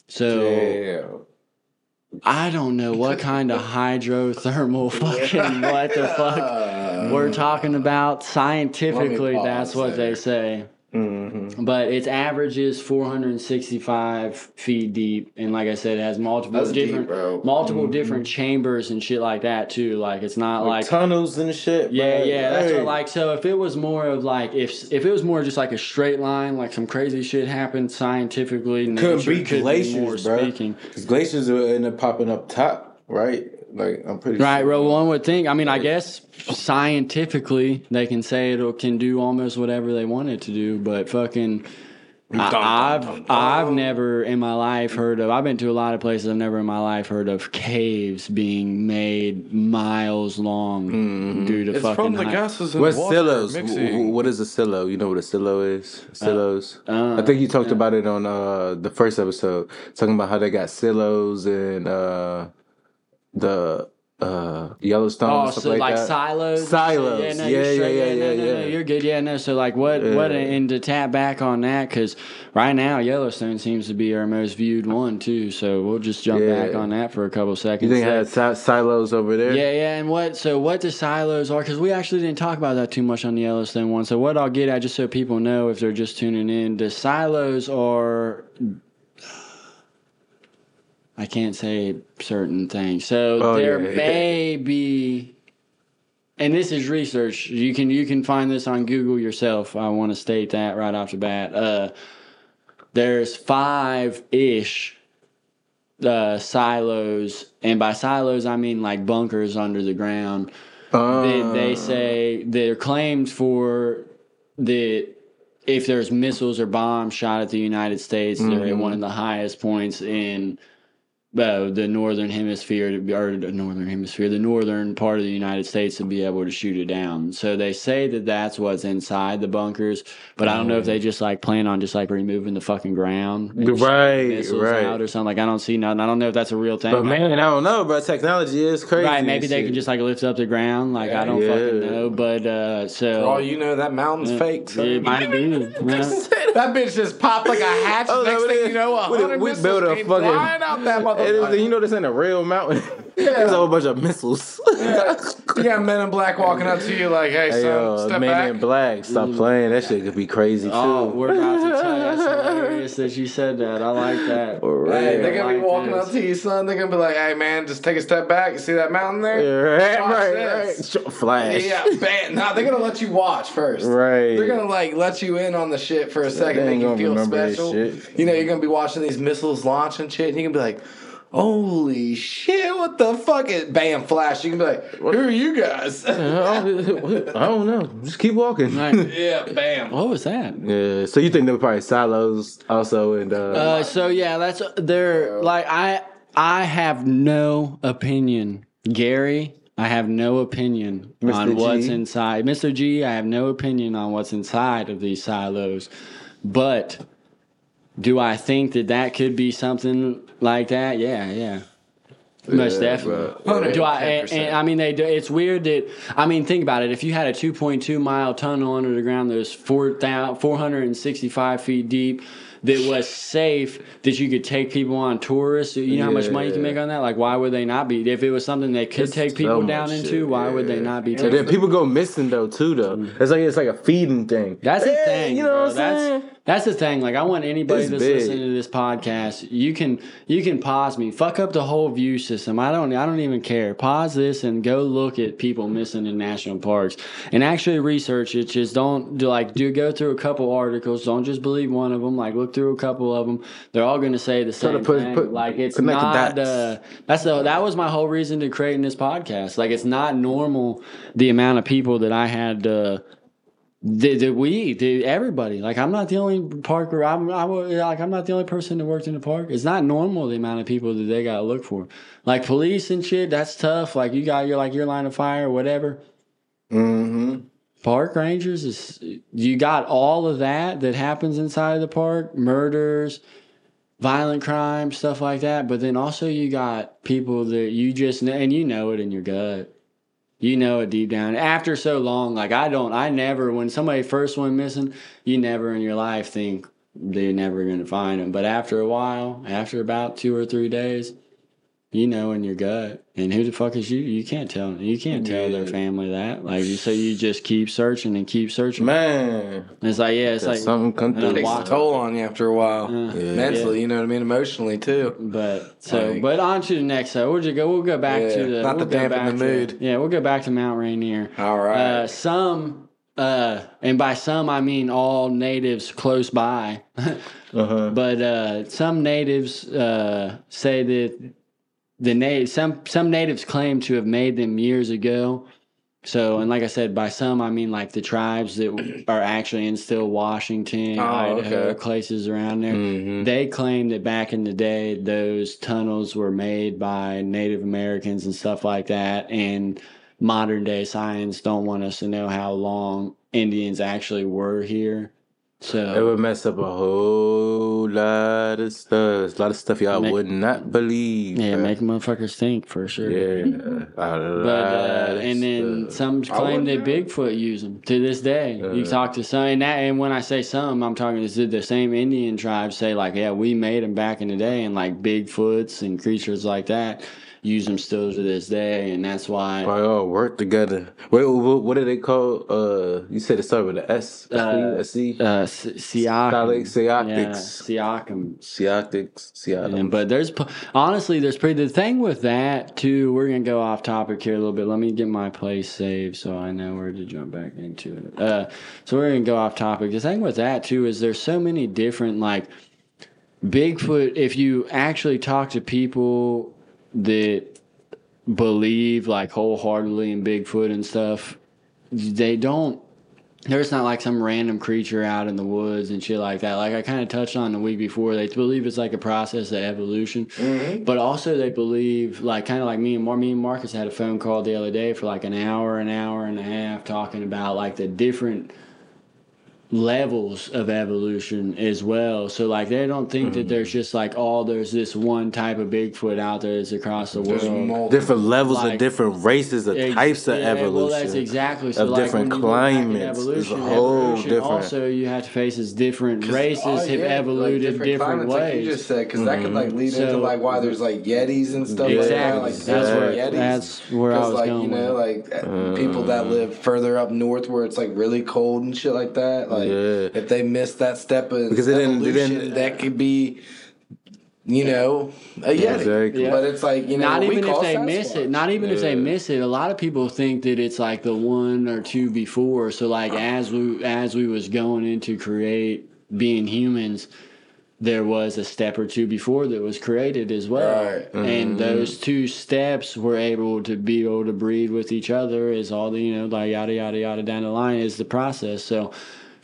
So yeah. I don't know what kind of hydrothermal fucking what the fuck we're talking about. Scientifically, that's what they say. Mm-hmm. but its average is 465 feet deep, and like I said, it has multiple That's deep, different bro. multiple different chambers and shit like that too. Like it's not like. tunnels and shit. yeah, bro. yeah, that's Hey. what, like so. If it was more of like if if it was more just like a straight line, like some crazy shit happened scientifically, couldn't be could glaciers, more bro. speaking. Because glaciers will end up popping up top, right? Like I'm pretty Right, sure. bro. One would think. I mean, I guess scientifically they can say it can do almost whatever they want it to do, but fucking. I, I've I've never in my life heard of. I've been to a lot of places. I've never in my life heard of caves being made miles long due to It's fucking. from the high- gases and What's water silos? mixing. What is a silo? You know what a silo is? Silos. uh, I think you talked about it on uh, the first episode, talking about how they got silos and uh, the uh, Yellowstone Oh, stuff so like, like, silos. Silos. Yeah, no, Yeah, yeah, yeah, yeah, no, no, yeah. You're good. Yeah, no. So like, what, what, Yeah. and to tap back on that, because right now Yellowstone seems to be our most viewed one too. So we'll just jump Yeah. back on that for a couple seconds. you think had si- silos over there? Yeah, yeah, and what? So what the silos are? Because we actually didn't talk about that too much on the Yellowstone one. So what I'll get at, just so people know if they're just tuning in, the silos are. I can't say certain things. So Oh, there yeah. may be, and this is research. You can you can find this on Google yourself. I want to state that right off the bat. Uh, there's five ish uh, silos, and by silos I mean like bunkers under the ground. Uh, They, they say they're claimed for that if there's missiles or bombs shot at the United States, they're at one of the highest points in uh, the northern hemisphere, or the northern hemisphere, the northern part of the United States to be able to shoot it down. So they say that that's what's inside the bunkers, but I don't know if they just like plan on just like removing the fucking ground, Right, right. out or something. Like I don't see nothing. I don't know if that's a real thing. But man, I don't know, bro. Technology is crazy. Right, maybe they can just like lift up the ground. Like I don't Yeah. fucking know, but uh, so For all you know, that mountain's fake. son. it might be. yeah. That bitch just popped like a hatch. Oh, Next no, thing we- you know, a we- hundred we missiles built a came fucking- flying out that It is- you know this ain't a real mountain. There's a whole bunch of missiles. You got men in black walking up to you like, "Hey, Hey, son, yo, step Man back." in Black, stop playing. That shit could be crazy oh, too. Oh, we're about to tell you. That's hilarious that you said that. I like that. For real. Hey, they're gonna be like walking this. up to you, son. They're gonna be like, "Hey, man, just take a step back. You see that mountain there? Yeah, right, Watch right, this. right. Flash. Yeah, bam. Nah, they're gonna let you watch first. Right. They're gonna like let you in on the shit for a second, They make you gonna feel special. shit. You know, you're gonna be watching these missiles launch and shit, and you can be like, "Holy shit, what the fuck?" It bam, flash. You can be like, "Who are you guys?" I don't know. Just keep walking. Right. yeah, bam. What was that? Yeah. So you think they were probably silos also and uh, Uh, so yeah, that's they're like I I have no opinion, Gary. I have no opinion Mr. on what's inside, Mr. G. I have no opinion on what's inside of these silos, but do I think that that could be something like that? Yeah, yeah. Most Yeah, definitely. but- Do I? And, and, I mean, they. do It's weird that. I mean, think about it. If you had a 2.2 mile tunnel under the ground that was 4, 465 feet deep, that was safe, that you could take people on tourists. You know how much money you can make on that. Like, why would they not be? If it was something they could It's take people much down shit, into, why would they not be taking? then people go missing though too though. It's like it's like a feeding thing. That's the Hey, thing. You know bro. what I'm saying? That's that's the thing. Like I want anybody It's that's big. listening to this podcast, you can you can pause me. Fuck up the whole view system. I don't I don't even care. Pause this and go look at people missing in national parks and actually research it. Just don't do like do go through a couple articles. Don't just believe one of them. Like look through a couple of them. They're all going to say the same put- thing. put- like it's not. Uh, that's the that was my whole reason to creating this podcast. Like it's not normal the amount of people that I had. Uh, the, the we the everybody like I'm not the only parker I'm I, like I'm not the only person that worked in the park. It's not normal the amount of people that they gotta look for. Like police and shit, that's tough. Like you got your like your line of fire or whatever. Mm-hmm. Park rangers is you got all of that that happens inside of the park, murders, violent crime, stuff like that. But then also you got people that you just know and you know it in your gut. You know it deep down. After so long, like I don't, I never, when somebody first went missing, you never in your life think they're never going to find them. But after a while, after about two or three days, you know in your gut. And who the fuck is you? You can't tell. You can't tell their family that. Like you so you just keep searching and keep searching. Man, It's like yeah, it's like something come uh, through. takes a toll on you after a while, Uh, Yeah. mentally. You know what I mean? Emotionally too. But so, Like- but on to the next. So we'll just go. We'll go back Yeah, to the. not we'll to dampen the to- mood. yeah, we'll go back to Mount Rainier. All right. Uh, some, uh, and by some I mean all natives close by. Uh-huh. but uh, some natives uh, say that the na- some some natives claim to have made them years ago. So, and like I said, by some I mean like the tribes that are actually in still Washington, Oh, Idaho, okay. places around there. Mhm. They claim that back in the day, those tunnels were made by Native Americans and stuff like that. And modern day science don't want us to know how long Indians actually were here. It would mess up a whole lot of stuff. A lot of stuff y'all Make- would not believe. yeah, bruh. make motherfuckers think for sure. yeah, a lot But uh, and then stuff. some claim that Bigfoot used them to this day. you Uh. talk to some, and that, and when I say some, I'm talking to the same Indian tribes say like, yeah, we made them back in the day, and like Bigfoots and creatures like that use them still to this day, and that's why. Probably all work together. Wait, what, what do they call? Uh, you said it started with an S. Uh, S. Uh, Siakam. Siak- Yeah, Siakam. Siatics. Siatics. But there's honestly, there's pretty. The thing with that too, we're gonna go off topic here a little bit. Let me get my place saved so I know where to jump back into it. Uh, so we're gonna go off topic. The thing with that too is there's so many different like Bigfoot. If you actually talk to people that believe like wholeheartedly in Bigfoot and stuff, they don't there's not like some random creature out in the woods and shit like that. Like I kind of touched on the week before, they believe it's like a process of evolution, mm-hmm. but also they believe like kind of like me and Mar- me and Marcus had a phone call the other day for like an hour, an hour and a half talking about like the different levels of evolution as well. So like they don't think that there's just like oh there's this one type of Bigfoot out there that's across the There's world. multiple. different levels Like- of different races of Ex- types of yeah, evolution. Well, that's exactly so. of like, different when you look back at climates. It's a Evolution, whole evolution different- Also, you have to face as different races Oh, have yeah, like evoluted different, ways. like you just said, because that could like lead into like why there's like Yetis and stuff exactly. like that. Like that's where Yetis. that's where I was like going. you know, with it. like uh, people that live further up north where it's like really cold and shit like that. Like Yeah. if they miss that step of Because it didn't- it didn't- that could be, you know, a Yeti. Exactly. But it's like you know, not even if call they miss it. Not even if they miss it. A lot of people think that it's like the one or two before. So like as we as we was going into create being humans, there was a step or two before that was created as well. Right. And mm-hmm. those two steps were able to be able to breed with each other is all the you know like yada yada yada down the line is the process. So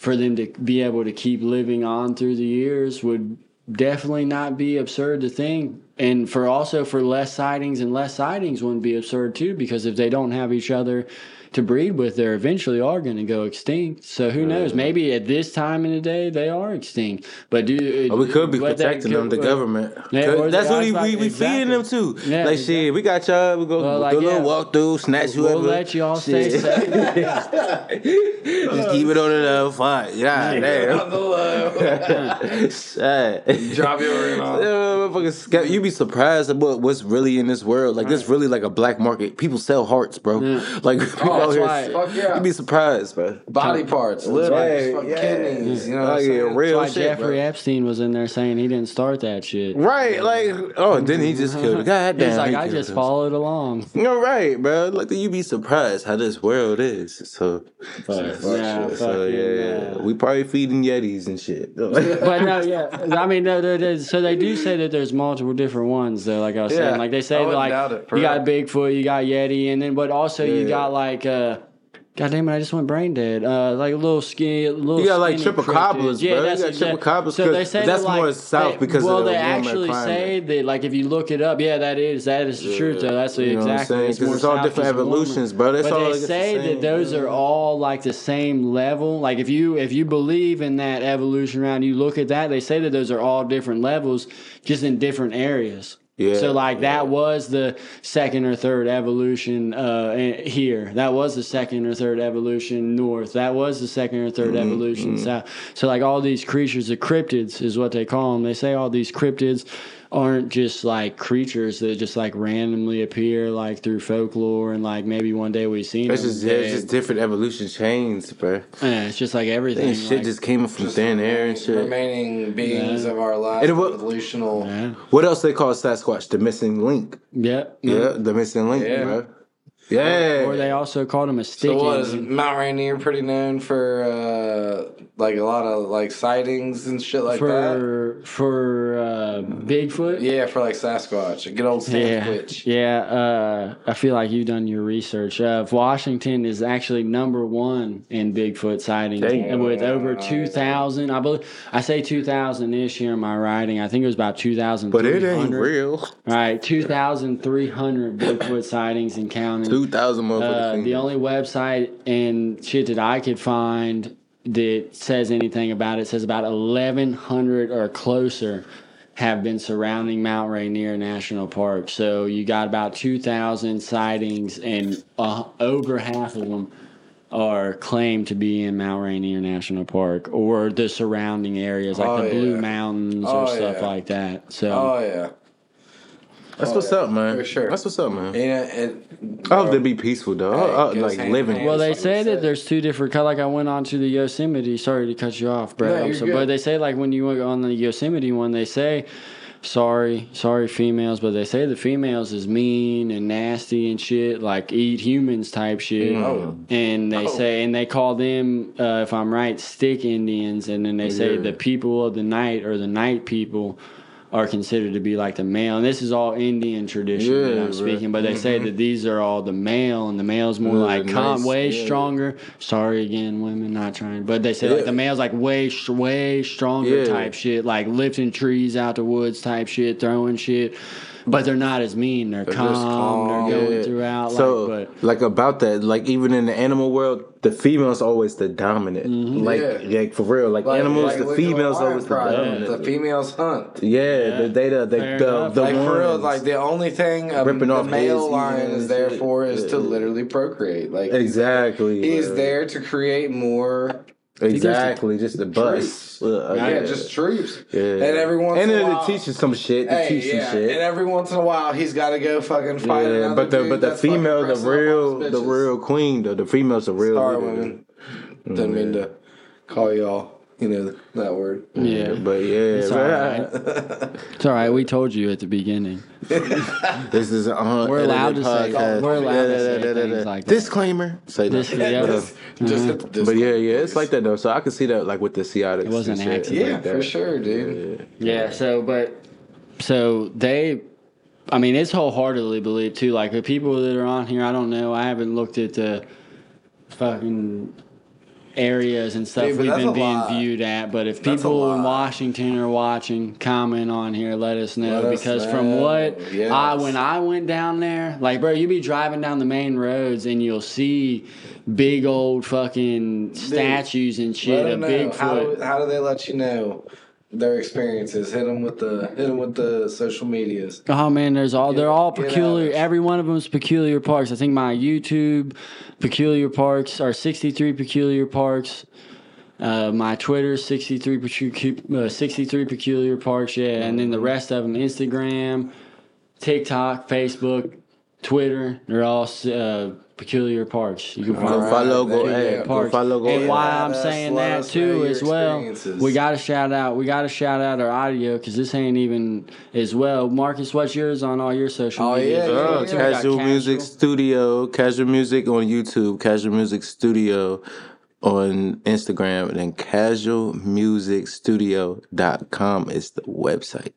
for them to be able to keep living on through the years would definitely not be absurd to think. And for also for less sightings and less sightings wouldn't be absurd too because if they don't have each other to breed with they're eventually are going to go extinct so who knows maybe at this time in the day they are extinct but do Or we could be but that protecting them, the could- uh, government. Yeah, 'Cause or that's what we, guys we, like- we feeding them exactly. too. Yeah, like exactly. shit, we got y'all. We go Well, do a little yeah. walk through, snatch we'll whoever. let y'all stay safe Just keep it on the low. Fine. Yeah, On damn. the low. Shit. Drop your ring off. Yeah, motherfuckers sca- You be surprised about what's really in this world. Like this, really like a black market. People sell hearts, bro. Like Oh, out that's here, why- Fuck yeah. you be surprised, bro. Body parts, livers, Yeah, fucking yeah. kidneys. You know what I'm Like, saying? real That's why shit, Jeffrey bro. Epstein was in there saying he didn't start that shit. Right, like oh, then he just killed. God damn, He's like, he I just us. followed along. You're right, bro. Like you be surprised how this world is. So, But, so, yeah, so fucking, yeah, uh, we probably feeding yetis and shit. but no, yeah. I mean, no, there- there's- so they do say that there's multiple different ones, though. Like I was Yeah. saying, like they say, like doubt it, for you got. Bigfoot, you got Yeti, and then but also you Yeah. got like, uh, God damn it, I just went brain dead. Uh, like a little skinny, little. You got, like, skinny chupacabras, cryptids. bro. You got exact- chupacabras, So they say that's that, like, more south they- because of well, the they actually say that like if you look it up, yeah, that is that is the truth. Though that's the You know what I'm exactly. saying? It's it's all different it's warmer. evolutions, bro. That's but all they it's the say same, that those yeah. are all like the same level. Like if you if you believe in that evolution round, you look at that. They say that those are all different levels, just in different areas. Yeah, So like yeah. that was the second or third evolution uh, here. That was the second or third evolution north. That was the second or 3rd Mm-hmm, evolution south. So like all these creatures, the cryptids is what they call them. They say all these cryptids aren't just like creatures that just like randomly appear like through folklore and like maybe one day we've seen It's them. just it's just different evolution chains, bro. Yeah, it's just like everything. And shit like- just came up from thin air and shit. Remaining beings Yeah. of our last And it wa- evolutional. yeah, What else they call Sasquatch? The missing link. yeah, Yeah, the missing link, Yeah. bro. Yeah. Or they also called him a stick. So what is Mount Rainier pretty known for? uh Like a lot of like sightings and shit like that. for for uh, Bigfoot. Yeah, for like Sasquatch, a good old Yeah, Sasquatch. yeah. Uh, I feel like you've done your research. Uh, Washington is actually number one in Bigfoot sightings, Damn. with over two thousand. I believe I say two thousand ish here in my writing. I think it was about two thousand. but it ain't real. Right, two thousand three hundred Bigfoot sightings and counting. Two thousand Uh, the only website and shit that I could find that says anything about it says about 1,100 or closer have been surrounding Mount Rainier National Park. So you got about 2,000 sightings, and uh, over half of them are claimed to be in Mount Rainier National Park or the surrounding areas, like Oh, the Blue yeah. Mountains Oh, or stuff yeah. like that. So. Oh yeah, That's Oh, what's yeah, up, man. for sure. That's what's up, man. and, uh, and I hope uh, they be peaceful though. Hey, I- I- like living. Well, they That's say that there's two different colors. Like I went on to the Yosemite. Sorry to cut you off, No, bro. you're so, good. but they say like when you go on the Yosemite one, they say, "Sorry, sorry, females," but they say the females is mean and nasty and shit, like eat humans type shit. Mm. Oh. And they Oh. say, and they call them, uh, if I'm right, stick Indians. And then they oh, say the people of the night or the night people. Are considered to be like the male, and this is all Indian tradition that I'm speaking. But they say mm-hmm. that these are all the male, and the male's more Yeah, like nice, way yeah. stronger. Sorry again, women, not trying, but they say like the male's like way, way stronger Yeah. type shit, like lifting trees out the woods type shit, throwing shit. But they're not as mean. They're, just calm. calm. They're going Yeah. throughout. So, like, but like about that, like even in the animal world, the female's always the dominant. Mm-hmm. Like, Yeah. like for real, like, like- animals, like the females always the Project, dominant. The females hunt. yeah, the data, the Fair the, the like for real, like the only thing a, Ripping the off male lion is there for is shit. to literally procreate. Like exactly, he's bro. there to create more. Exactly, just the bust. Uh, Yeah, just troops. yeah. And every once and in a then while, it teaches some shit. Hey, teach yeah, some shit. and every once in a while he's got to go fucking fight Yeah, but the but the female, the pressing up on real, the real queen, though. The female's a real. Sorry, leader. women. Didn't mean to call y'all. You know that word. yeah, But yeah, it's all man, right. It's all right. We told you at the beginning. this is an We're allowed to say- we're allowed to say things da. like that. Disclaimer. Say This- yeah. But, uh, just, just But yeah, yeah, it's like that though. So I can see that like with the Seahawks. It wasn't and accident. Yeah, like for sure, dude. Yeah. So, but so they, I mean, it's wholeheartedly believed too. Like the people that are on here, I don't know. I haven't looked at the fucking areas and stuff Dude, we've been being lot. viewed at. But if That's people in. Washington are watching, comment on here. Let us know Let us because from know. what Yes. I when I went down there, like bro, you be driving down the main roads and you'll see big old fucking statues and shit of know. How, how do they let you know their experiences? Hit them with the hit them with the social medias. Oh man, there's all they're all peculiar. Every one of them is peculiar parks. I think my YouTube peculiar parks are 63 peculiar parks. Uh, my Twitter 63 uh, 63 peculiar parks. Yeah, and then the rest of them Instagram, TikTok, Facebook, Twitter. They're all uh, peculiar parts. You can Go find Alright, follow, there go you hey, go. go parks. follow, go. and why I'm saying that too as well. We got to shout out. We got to shout out our audio because this ain't even as well. Marcus, what's yours on all your social Oh, media? yeah, yeah, Oh, yeah. We Casual Music Studio, Casual Music on YouTube, Casual Music Studio on Instagram, and then casualmusicstudio.com is the website.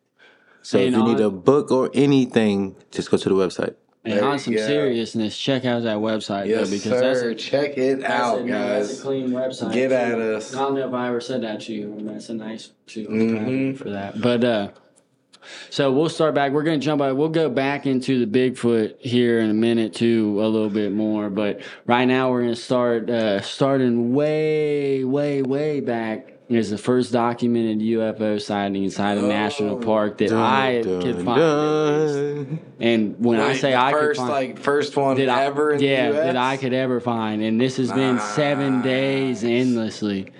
So if you need a book or anything, just go to the website. And on some go. seriousness, check out that website Yes, though, because that's sir. a, Check it out, a, that's a guys. clean website. Get at us. I don't know if I ever said that to you. and That's a nice too. I'm proud of Mhm. for that. But uh, so we'll start back. We're gonna jump. Out. We'll go back into the Bigfoot here in a minute too, a little bit more. But right now we're gonna start uh, starting way, way, way back. Is the first documented UFO sighting inside a national oh. park that I Dun, could find. dun. And when I say I first could find, like first one that I, ever in yeah, the US? that I could ever find, and this has been seven days endlessly.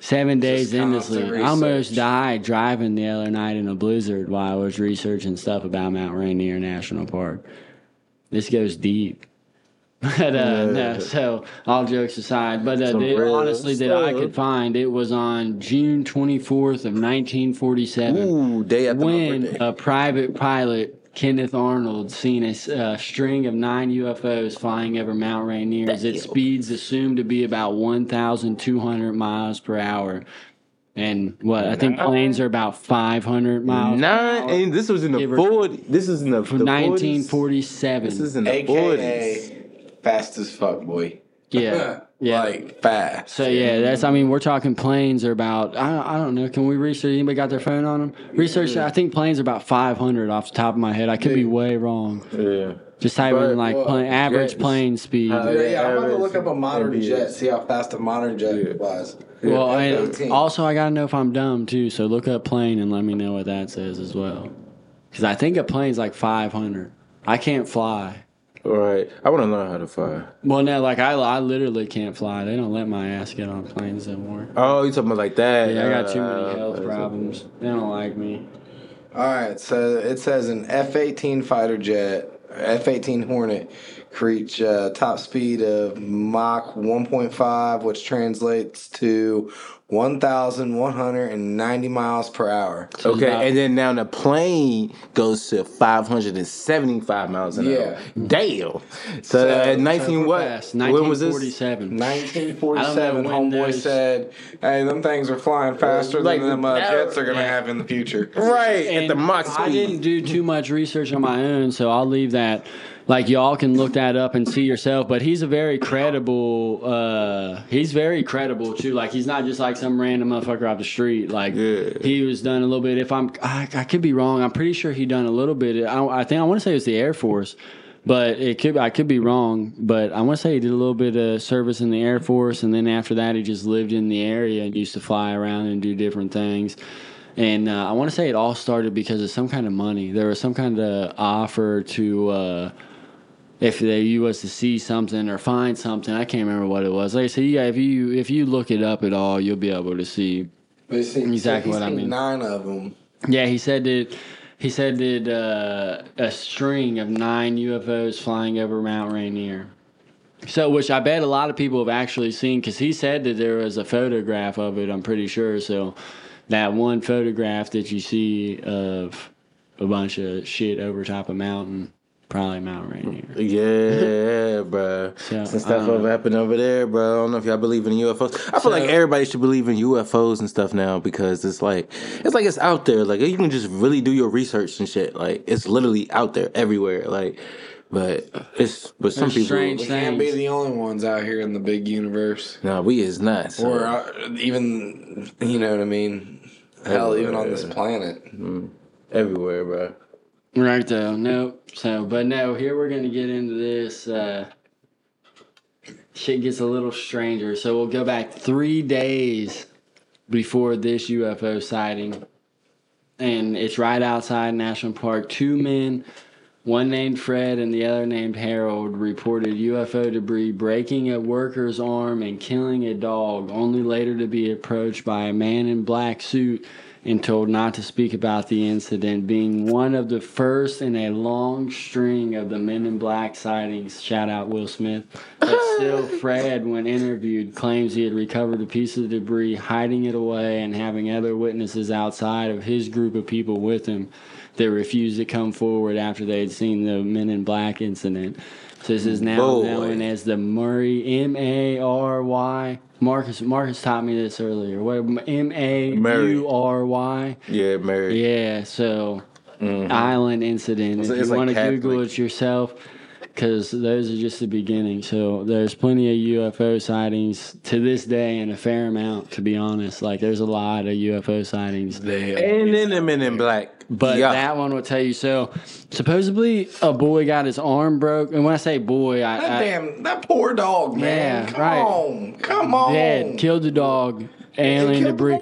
Seven days Just into. I almost died driving the other night in a blizzard while I was researching stuff about Mount Rainier National Park. This goes deep. But uh, no, so all jokes aside, but uh, Some the, real honestly, that I could find, it was on June 24th of 1947 Ooh, day after my when birthday. a private pilot, Kenneth Arnold, seen a s- uh, string of nine UFOs flying over Mount Rainier at speeds assumed to be about 1,200 miles per hour. And what I think planes are about 500 miles. Nine, and this was in the Give or- 40. This is in the, From the 40s. 1947. This is in the 40s. AKA fast as fuck, boy. yeah, yeah. like fast. So yeah, that's. I mean, we're talking planes are about. I don't, I don't know. Can we research? Anybody got their phone on them? Research. I think planes are about 500 off the top of my head. I could be way wrong. Yeah. Just type But, in like well, plane, average jets- plane speed. Uh, yeah, yeah, I'm about to look up a modern MBS. jet, see how fast a modern jet Yeah. flies. well, Yeah, and F-18. also I gotta know if I'm dumb too. So look up plane and let me know what that says as well. Because I think a plane's like 500. I can't fly. All right. I want to learn how to fly. Well, now, like I, I literally can't fly. They don't let my ass get on planes anymore. Oh, you talking about like that? Yeah, I got too Uh, many health problems. They don't like me. All right, so it says an F 18 fighter jet, F 18 Hornet, could reach uh, top speed of Mach 1.5, which translates to 1,190 miles per hour. Okay, about- and then now the plane goes to 575 miles an Yeah. hour. Damn. So, So- at 19 what? fast. When was this? 1947. 1947, I don't know when homeboy those- said, "Hey, them things are flying faster Like, than them uh, that- jets are gonna yeah. have in the future." Right, at And the Mach speed. I didn't do too much research on my own, so I'll leave that. Like y'all can look that up and see yourself. But he's a very credible. uh He's very credible too. Like he's not just like some random motherfucker off the street. Like Yeah. he was done a little bit. If I'm, I, I could be wrong. I'm pretty sure he done a little bit. I, I think I want to say it was the Air Force. But it could I could be wrong, but I want to say he did a little bit of service in the Air Force, and then after that he just lived in the area and used to fly around and do different things. And uh, I want to say it all started because of some kind of money. There was some kind of offer to uh, if they, you was to see something or find something. I can't remember what it was. Like I said, yeah, if you if you look it up at all, you'll be able to see. But see, Exactly what I mean. Nine of them. Yeah, he said that he said that uh, a string of nine UFOs flying over Mount Rainier. So, which I bet a lot of people have actually seen because he said that there was a photograph of it. I'm pretty sure. So, that one photograph that you see of a bunch of shit over top of a mountain, probably Mount Rainier. Yeah, bro. So, Some stuff I over happened over there, bro. I don't know if y'all believe in UFOs. I feel like everybody should believe in UFOs and stuff now because it's like it's like it's out there. Like you can just really do your research and shit. Like it's literally out there everywhere. Like, but it's but some people. strange We can't be the only ones out here in the big universe, Nah, we is not. So. or uh, even you know what I mean. Hell, even on this planet. everywhere, bro. Right though, no. So, but no, here we're gonna get into this. Uh, shit gets a little stranger. So we'll go back three days before this UFO sighting, and it's right outside National Park. Two men, one named Fred and the other named Harold, reported UFO debris breaking a worker's arm and killing a dog. Only later to be approached by a man in black suit and told not to speak about the incident, being one of the first in a long string of the Men in Black sightings. Shout out Will Smith. But still, Fred, when interviewed, claims he had recovered a piece of debris, hiding it away, and having other witnesses outside of his group of people with him that refused to come forward after they had seen the Men in Black incident. So this is now Boy. known as the Murray M A R Y. Marcus Marcus taught me this earlier. What M A U R Y? Yeah, Mary. Yeah. So mm-hmm. island incident. It's- if you like want to Google it yourself, because those are just the beginning. So there's plenty of UFO sightings to this day, and a fair amount, to be honest. Like there's a lot of UFO sightings. There. And then the men in black. But yeah. that one will tell you. So supposedly a boy got his arm broke, and when I say boy, I, That I damn, that poor dog, man. Yeah, come right. on, come on. dead killed the dog. Alien killed the debris.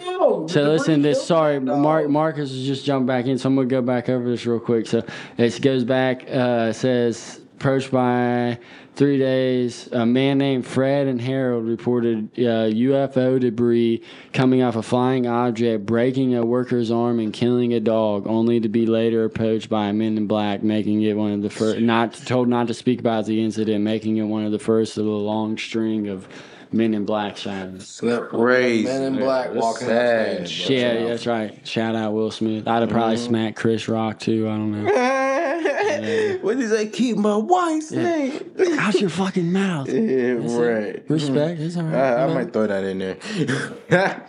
So The listen, this sorry, the. Mark Marcus has just jumped back in, so I'm gonna go back over this real quick. So it goes back. Uh, says approached by three days. A man named Fred and Harold reported uh, UFO debris coming off a flying object, breaking a worker's arm and killing a dog, only to be later approached by a men in black, making it one of the first. Not told not to speak about the incident, making it one of the first of a long string of men in black sightings. Crazy. Men in black That's walking sad. on stage. Yeah, that's right. Shout out Will Smith. I'd have probably smacked Chris Rock too. I don't know. what did they keep my wife's name? Out your fucking mouth. Yeah, right. Respect. It's all right. I, I might throw that in there.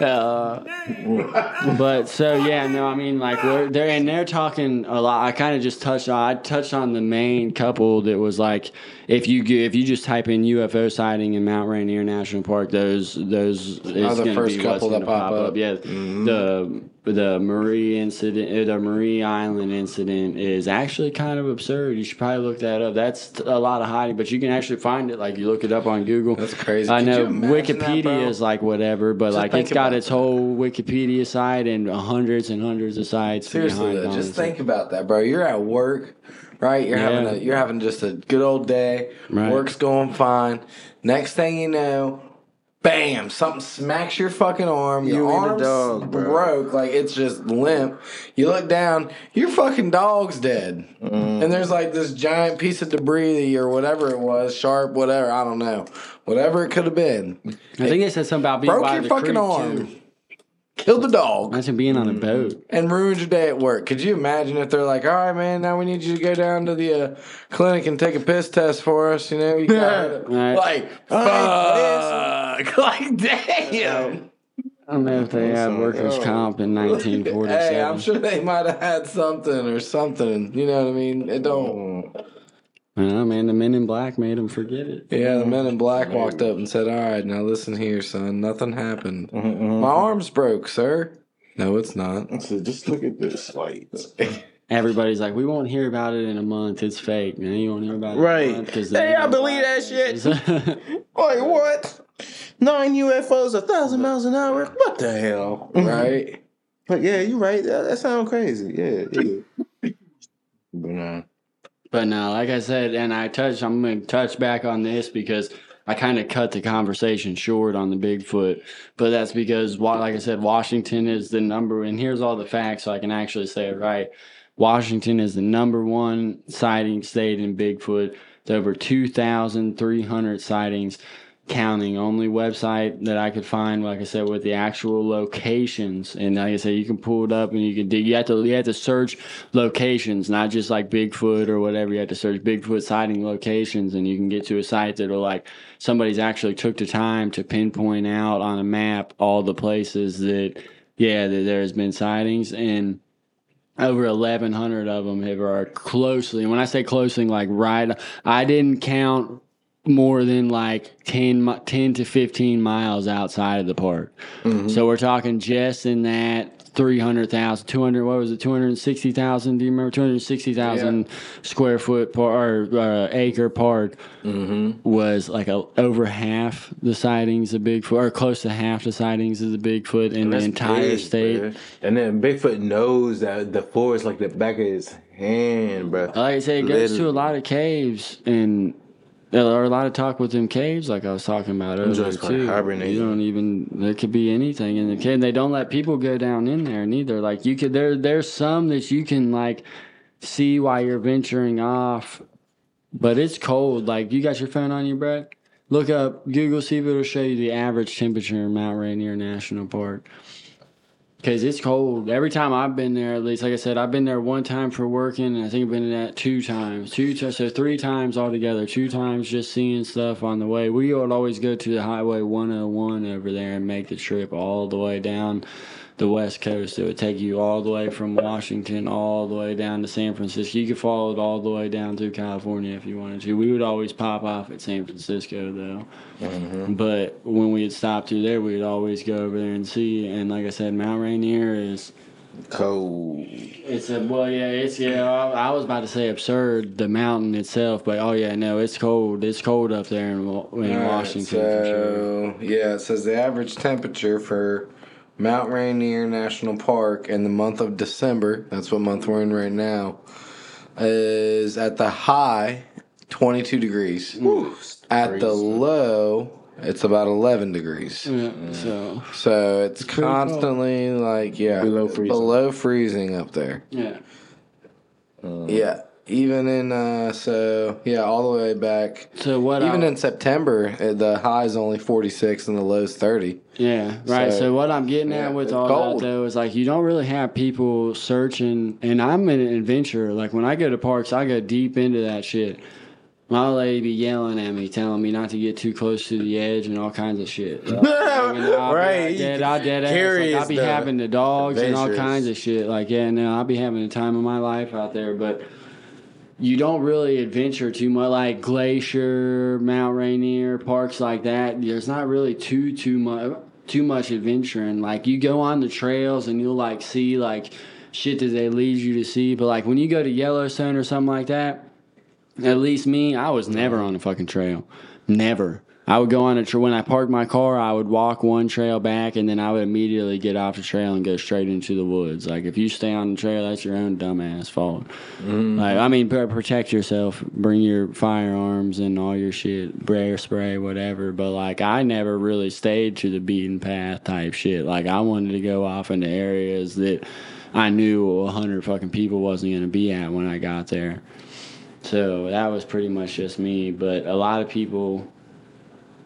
Uh, but so yeah, no, I mean like we're they're and they're talking a lot. I kind of just touched on. I touched on the main couple that was like if you if you just type in UFO sighting in Mount Rainier National Park, those those is the first couple that pop up. Yeah, the the Maury incident, uh, the Maury Island incident is actually kind of absurd. You should probably look that up. That's a lot of hiding, but you can actually find it. Like you look it up on Google. That's crazy. I Could know that, Wikipedia bro? is like whatever, but like it's got its whole Wikipedia site and hundreds and hundreds of sites. Seriously, though, just think about that, bro. You're at work, right? You're having a you're having just a good old day. Right. Work's going fine. Next thing you know, bam, something smacks your fucking arm. You your arm's dog, broke, like it's just limp. You look down, your fucking dog's dead, Mm. and there's like this giant piece of debris or whatever it was, sharp, whatever. I don't know, whatever it could have been. I think it said something about being Broke by your the fucking arm. Too. Killed the dog. Imagine being on a boat. and ruined your day at work. Could you imagine if they're like, "All right, man, now we need you to go down to the uh, clinic and take a piss test for us"? You know, you got Right. like, fuck, like, damn. I don't know if they had workers' comp in 1947. Hey, I'm sure they might have had something or something. You know what I mean? It don't. I man. The men in black made them forget it. Yeah, the men in black walked up and said, "All right, now listen here, son. Nothing happened. Mm-hmm. mm-hmm. My arm's broke, sir." No, it's not. So just look at this. Like, Everybody's like, we won't hear about it in a month. It's fake. Man, you won't hear about it Right. in a month because Hey, I believe that shit. like what? Nine UFOs, a thousand miles an hour. What the hell? Mm-hmm. Right? But yeah, you're right. That, that sounds crazy. Yeah. yeah. but nah. But no, like I said, and I touched, I'm going to touch back on this because I kind of cut the conversation short on the Bigfoot. But that's because, like I said, Washington is the number, and here's all the facts so I can actually say it right. Washington is the number one sighting state in Bigfoot. It's over 2,300 sightings counting. Only website that I could find, like I said, with the actual locations. And like I said, you can pull it up and you can dig. You have to you have to search locations, not just like Bigfoot or whatever. You have to search Bigfoot sighting locations, and you can get to a site that'll like somebody's actually took the time to pinpoint out on a map all the places that yeah that there has been sightings and over 1100 of them have are closely and when i say closely like right i didn't count more than like 10, 10 to 15 miles outside of the park. So we're talking just in that 300,000 200 what was it 260,000 do you remember? 260,000 square foot par, or uh, acre park was like a, over half the sightings of Bigfoot or close to half the sightings of the Bigfoot in the entire big, state. bruh. And then Bigfoot knows that the floor is like the back of his hand, bro. Like I say, it goes to a lot of caves, and there are a lot of talk with them caves, like I was talking about earlier called too. hibernating. You don't even there could be anything in the cave. They don't let people go down in there neither. Like you could there there's some that you can like see while you're venturing off, but it's cold. Like you got your phone on you, Brett. Look up Google, see if it'll show you the average temperature in Mount Rainier National Park. Cause it's cold. Every time I've been there, at least like I said, I've been there one time for working, and I think I've been there two times, two ti- so three times altogether. Two times just seeing stuff on the way. We would always go to the Highway 101 over there and make the trip all the way down the west coast. It would take you all the way from Washington all the way down to San Francisco. You could follow it all the way down through California if you wanted to. We would always pop off at San Francisco though. Mm-hmm. But when we had stopped through there, we'd always go over there and see. And like I said, Mount Rainier is Cold. it's a well, yeah, it's yeah. I, I was about to say absurd, the mountain itself, but oh yeah, no, it's cold. It's cold up there in, in All right, Washington for sure. so, yeah, it says the average temperature for Mount Rainier National Park in the month of December, that's what month we're in right now, is at the high 22 degrees. At the low, it's about 11 degrees. Yeah, so So it's pretty cold. constantly like yeah Below freezing. below freezing up there. yeah. Yeah, even in uh, so yeah, all the way back. So what? Even I, in September, uh, the high is only 46 and the low's 30. Yeah, right. So, So, what I'm getting yeah, at with all cold. that though is like you don't really have people searching, and I'm an adventurer. Like when I go to parks, I go deep into that shit. My lady be yelling at me, telling me not to get too close to the edge and all kinds of shit. Be Right. like dead, I'll dead ass. Like, I'll be having the dogs and all kinds of shit. Like yeah, no, I'll be having the time of my life out there, but you don't really adventure too much like glacier mount rainier parks like that. There's not really too too much too much adventuring. Like you go on the trails and you'll like see like shit that they lead you to see. But like when you go to yellowstone or something like that at least me i was never on a fucking trail. Never i would go on a trail when i parked my car i would walk one trail back and then i would immediately get off the trail and go straight into the woods like if you stay on the trail that's your own dumbass fault mm-hmm. like, I mean, pr- protect yourself. Bring your firearms and all your shit, bear spray, whatever. But like, I never really stayed to the beaten path type shit. Like, I wanted to go off into areas that I knew a hundred fucking people wasn't gonna be at when I got there. So that was pretty much just me. But a lot of people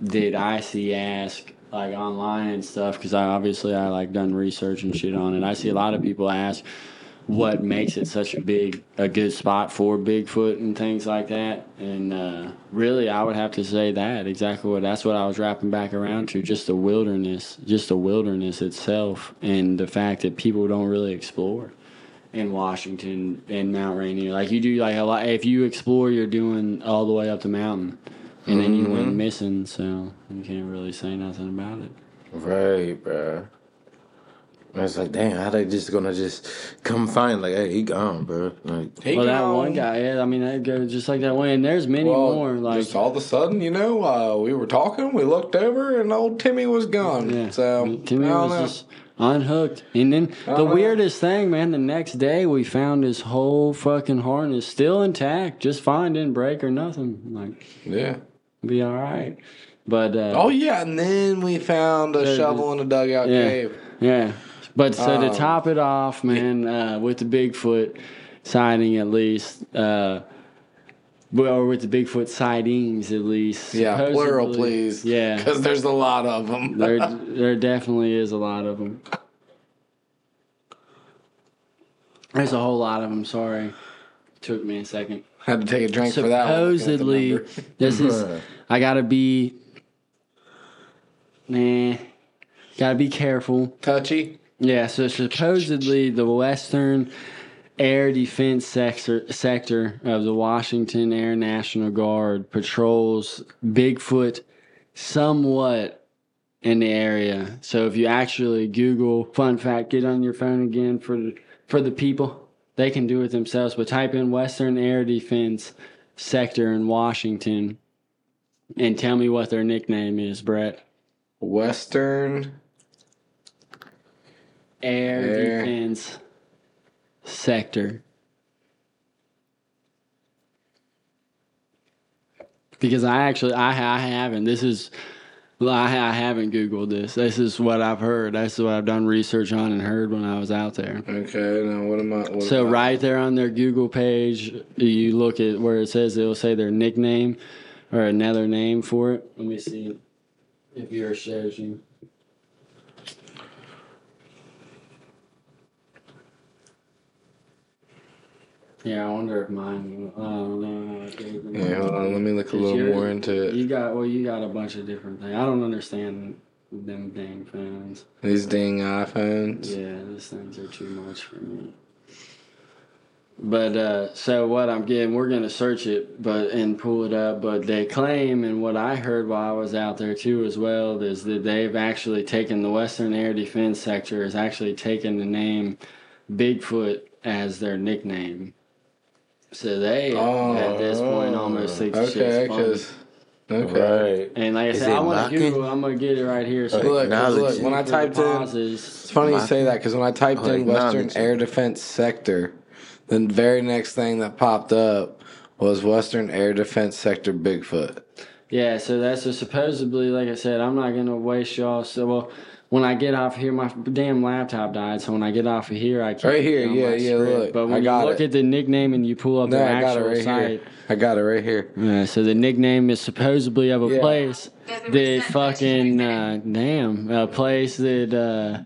that I see ask like online and stuff because I obviously I like done research and shit on it. I see a lot of people ask what makes it such a big a good spot for Bigfoot and things like that. And uh, really, I would have to say that exactly what that's what I was wrapping back around to just the wilderness, just the wilderness itself, and the fact that people don't really explore in Washington and Mount Rainier. Like you do, like a lot. If you explore, you're doing all the way up the mountain, and then you went missing. So you can't really say nothing about it. Right, bro. I was like, damn, how they just gonna just come find like, hey, he gone, bro. Like, He well, that one guy, yeah, I mean, that goes just like that way, and there's many Well, more. Like, just all of a sudden, you know, uh, we were talking, we looked over, and old Timmy was gone. yeah, So Timmy I don't was know. just unhooked, and then the don't know. weirdest thing, man, the next day we found his whole fucking harness still intact, just fine, didn't break or nothing. Like, yeah. Be all right. But uh, Oh yeah, and then we found a shovel in a dugout Yeah. cave. Yeah. But so to Um, top it off, man, uh, with the Bigfoot sighting at least, uh, well, with the Bigfoot sightings at least. Yeah, plural, please. Yeah. because there's a lot of them. there, there definitely is a lot of them. There's a whole lot of them. Sorry, took me a second. Had to take a drink for that. one. Supposedly, this is. I gotta be. Nah, gotta be careful. touchy. Yeah, so supposedly the Western Air Defense sector, sector of the Washington Air National Guard patrols Bigfoot somewhat in the area. So if you actually Google, fun fact, get on your phone again for the, for the people. They can do it themselves, but type in Western Air Defense sector in Washington and tell me what their nickname is, Brett. Western. Air, Air. Defense Sector. Because I actually, I, I haven't. This is, I, I haven't Googled this. This is what I've heard. That's what I've done research on and heard when I was out there. Okay, now what am I? What So am I- right there on their Google page, you look at where it says it'll say their nickname or another name for it. Let me see if yours shows you. Yeah, I wonder if mine. Don't. Yeah, hold on. Let me look a little more into it. You got well. You got a bunch of different things. I don't understand them dang phones. These dang iPhones. Yeah, these things are too much for me. But uh, so what I'm getting, we're gonna search it, but and pull it up. But they claim, and what I heard while I was out there too, as well, is that they've actually taken the Western Air Defense Sector has actually taken the name Bigfoot as their nickname. So they at this point almost think the Oh, Okay, shit's funny. because okay. right. And like I Is said, I it want to mocking? Google. I'm gonna get it right here. So Okay. Look, 'cause look, when I typed in, it's funny you say that because when I typed Oh, in Western. Air Defense Sector, The very next thing that popped up was Western Air Defense Sector Bigfoot. Yeah, so that's so supposedly, like I said, I'm not gonna waste y'all. So well, when I get off here, my damn laptop died. So when I get off of here, I can't Right here, get on yeah, my yeah, script. look, But I when you look it. at the nickname and you pull up No, the I got it actual right site, here. I got it right here. Yeah, so the nickname is supposedly of a Yeah. place that fucking uh, damn a place that uh,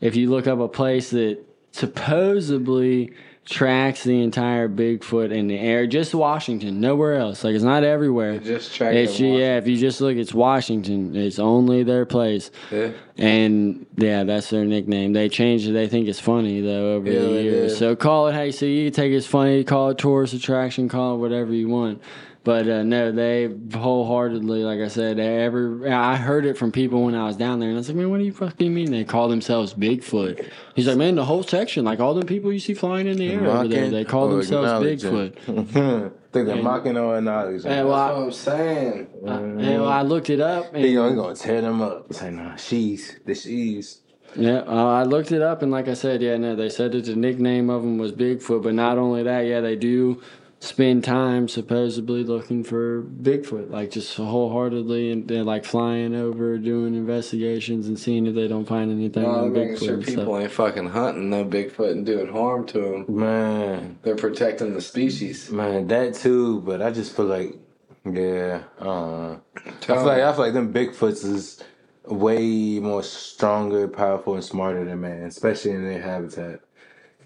if you look up a place that supposedly tracks the entire Bigfoot in the air, just Washington, nowhere else. Like it's not everywhere. It just tracked It's yeah. If you just look, it's Washington. It's only their place, Yeah. and yeah, that's their nickname. They changed it. They think it's funny though over Yeah, the years. So call it how you see. You can take it as funny, call it tourist attraction, call it whatever you want. But uh, no, they wholeheartedly, like I said, they ever. I heard it from people when I was down there, and I was like, "Man, what do you fucking mean?" They call themselves Bigfoot. He's like, "Man, the whole section, like all the people you see flying in the air over there, they call or themselves acknowledging? Bigfoot." think they're mocking or acknowledging. Yeah, well, That's I, what I'm saying. I, yeah, well, I looked it up. And, He gonna, he gonna tear them up. Say, nah, she's the she's. Yeah, uh, I looked it up, and like I said, yeah, no, they said that the nickname of them was Bigfoot, but not only that, yeah, they do spend time supposedly looking for Bigfoot, like just wholeheartedly, and they're like flying over, doing investigations, and seeing if they don't find anything Well, on making Bigfoot. sure people stuff. ain't fucking hunting no Bigfoot and doing harm to them. Man, They're protecting the species. man, that too. But I just feel like, yeah, uh, I. I feel like. I feel like them Bigfoots is way more stronger, powerful, and smarter than man, especially in their habitat.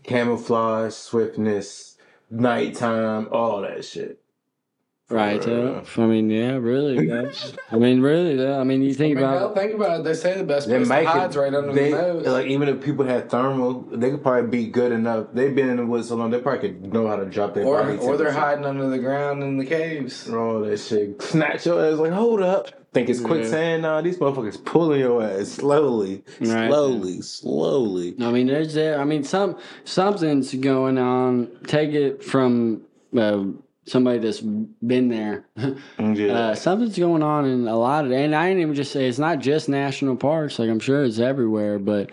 Camouflage, swiftness, nighttime, all that shit. Right. For, uh, I mean, yeah, really. I mean, really. though. I mean, you I think mean, about hell, think about it. They say the best They place to make hide's right under they, the nose. Like even if people had thermal, they could probably be good enough. They've been in the woods so long, they probably could know how to drop their or, body or they're hiding under the ground in the caves. all that shit. Snatch your ass like, hold up. Think it's quicksand? Nah, these motherfuckers pulling your ass slowly, Right. slowly, slowly. I mean, there's there. I mean, some something's going on. Take it from uh, somebody that's been there. Yeah. Uh, something's going on in a lot of, and I didn't even just say it's not just national parks. Like I'm sure it's everywhere, but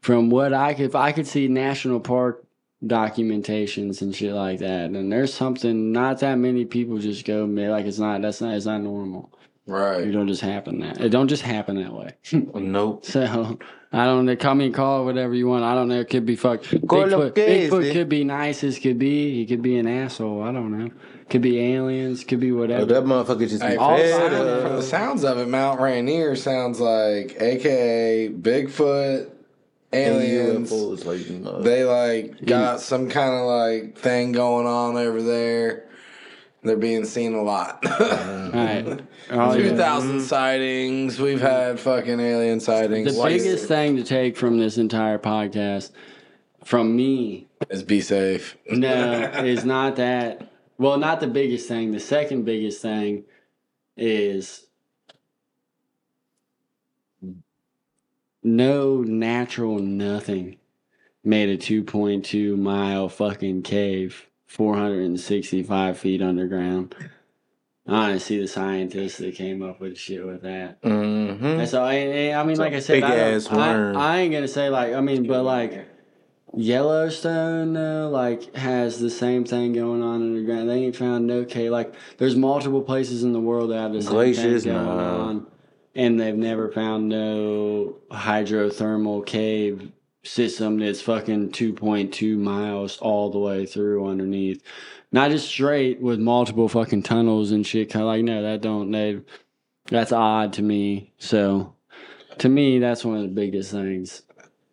from what I could, if I could see national park documentations and shit like that, and there's something. Not that many people just go man, like it's not. That's not. It's not normal. It You don't just happen that. It don't just happen that way. nope. So I don't know. Call me, and call it whatever you want. I don't know. It could be fuck. Bigfoot, Bigfoot could be nice as could be. He could be an asshole. I don't know. Could be aliens. Could be Oh, whatever. that motherfucker just Hey, All from, the fed sign- sound, from the sounds of it, Mount Rainier sounds like AKA Bigfoot, aliens. UFOs, like, you know. They like got some kind of like thing going on over there. They're being seen a lot. right. Oh, Two yeah. thousand sightings. We've had fucking alien sightings. The biggest thing to take from this entire podcast, from me, is be safe. no, it's not that. Well, not the biggest thing. The second biggest thing is no natural nothing made a 2.2 mile fucking cave 465 feet underground. I want to see the scientists that came up with shit with that. Mm-hmm. And so I, I mean, It's like I said, I. I, I ain't gonna say like I mean, but like Yellowstone though, like has the same thing going on underground. They ain't found no cave. Like there's multiple places in the world that have the same Glaciers, thing going nah. on, and they've never found no hydrothermal cave system that's fucking 2.2 miles all the way through underneath. Not just straight with multiple fucking tunnels and shit. Kind of like no, that don't they. That's odd to me. So, to me, that's one of the biggest things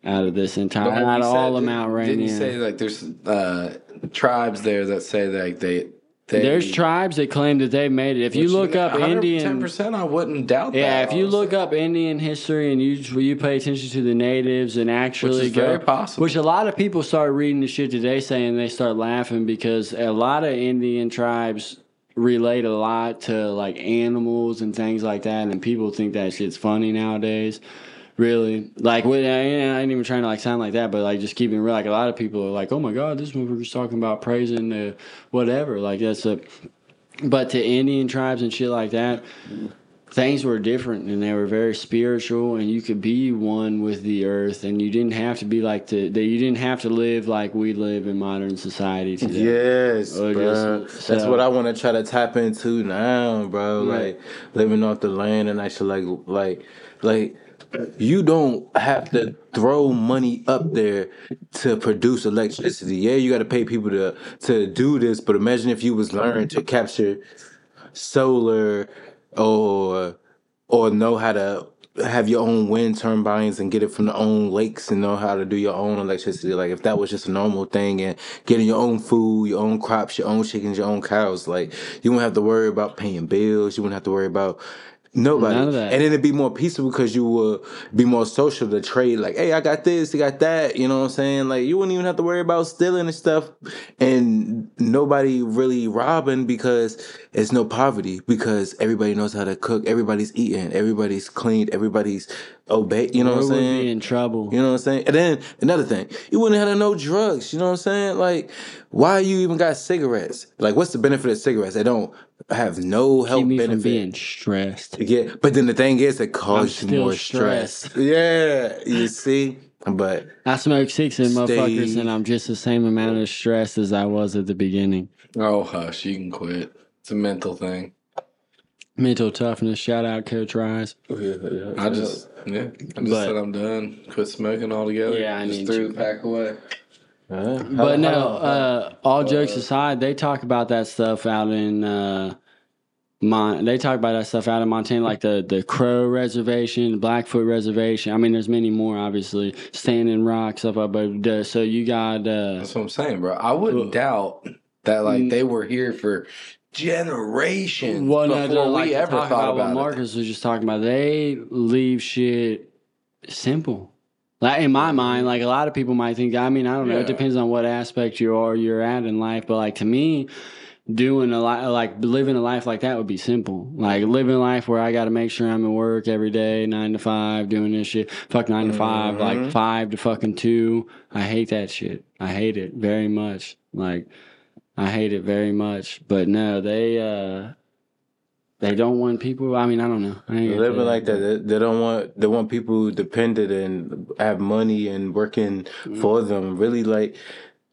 out of this entire, out of all the Mount Rainier. Didn't you say like there's uh, tribes there that say like they, they There's tribes that claim that they made it. If you look up Indian, Ten percent, I wouldn't doubt yeah, that. if you honestly. look up Indian history and you you pay attention to the natives and actually Which is go, very possible. which a lot of people start reading the shit today saying they start laughing because a lot of Indian tribes relate a lot to like animals and things like that, and people think that shit's funny nowadays. Really, like, when, I, I ain't even trying to like sound like that, but like, just keeping real. Like, a lot of people are like, "Oh my god, this motherfucker's talking about praising the whatever." Like, that's a. But to Indian tribes and shit like that, things were different and they were very spiritual and you could be one with the earth and you didn't have to be like the, the you didn't have to live like we live in modern society today. Yes, bro. just- That's so- what I want to try to tap into now, bro. Right. Like living off the land and actually like like like you don't have to throw money up there to produce electricity. Yeah, you got to pay people to to do this, but imagine if you was learning to capture solar or or know how to have your own wind turbines and get it from the own lakes and know how to do your own electricity. Like if that was just a normal thing and getting your own food, your own crops, your own chickens, your own cows, like you wouldn't have to worry about paying bills. You wouldn't have to worry about nobody. None of that. And then it'd be more peaceful because you would be more social to trade. Like, hey, I got this, I got that. You know what I'm saying? Like you wouldn't even have to worry about stealing and stuff, and nobody really robbing because it's no poverty because everybody knows how to cook. Everybody's eating. Everybody's cleaned. Everybody's obey. You know what I'm saying? be in trouble. You know what I'm saying? And then another thing, you wouldn't have no drugs. You know what I'm saying? Like, why you even got cigarettes? Like, what's the benefit of cigarettes? They don't have no health Keep me benefit. from being stressed. Yeah, but then the thing is, it causes I'm you still more stress. Yeah, you see, but I smoke six of them motherfuckers Stay- and I'm just the same amount of stress as I was at the beginning. Oh hush, you can quit. It's a mental thing. Mental toughness. Shout out Coach Rise. I just yeah, I just But- said I'm done. Quit smoking altogether. Yeah, I just need threw to. the pack away. Uh, But no, uh, all jokes aside, they talk about that stuff out in uh, Mon. They talk about that stuff out in Montana, like the the Crow Reservation, Blackfoot Reservation. I mean, there's many more, obviously. Standing Rock stuff like but uh, so you got uh, That's what I'm saying, bro. I wouldn't doubt that like they were here for generations well, before no, we like to ever thought about what about it. Marcus was just talking about. They leave shit simple. Like in my mind, like a lot of people might think. I mean, I don't know. It depends on what aspect you are, you're at in life. But like to me, doing a lot, like living a life like that would be simple. Like living a life where I got to make sure I'm at work every day, nine to five, doing this shit. Fuck 9 to five, like five to fucking two. I hate that shit. I hate it very much. Like I hate it very much. But no, they uh they don't want people. I mean, I don't know. I living like that, they, don't want they want people dependent and have money and working for them. Really, like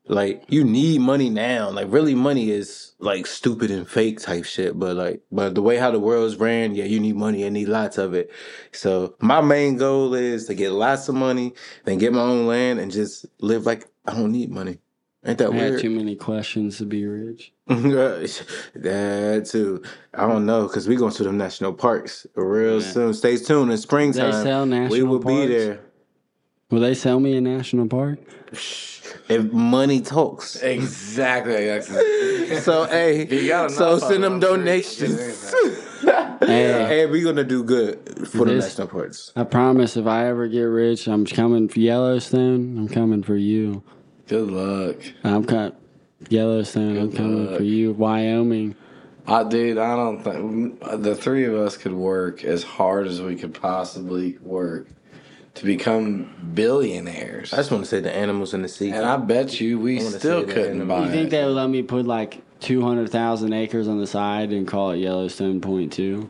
like you need money now. Like really, money is like stupid and fake type shit. But like, but the way how the world's ran, yeah, you need money and need lots of it. So my main goal is to get lots of money, then get my own land and just live like I don't need money. Ain't that I had weird? too many questions to be rich. that too. I don't know because we going to them national parks real Yeah. soon. Stay tuned in springtime. They sell national we national will be there. Will they sell me a national park? If money talks. Exactly. So hey, so send them, them I'm sure you can donations. Hey. hey, we gonna do good for the national parks. I promise if I ever get rich, I'm coming for Yellowstone. I'm coming for you. Good luck. I'm coming. Yellowstone, I'm Good coming luck. for you. Wyoming. I dude, I don't think the three of us could work as hard as we could possibly work to become billionaires. I just want to say the animals in the sea. and I bet you we still say that couldn't buy the- You think it. they would let me put like 200,000 acres on the side and call it Yellowstone Point 2?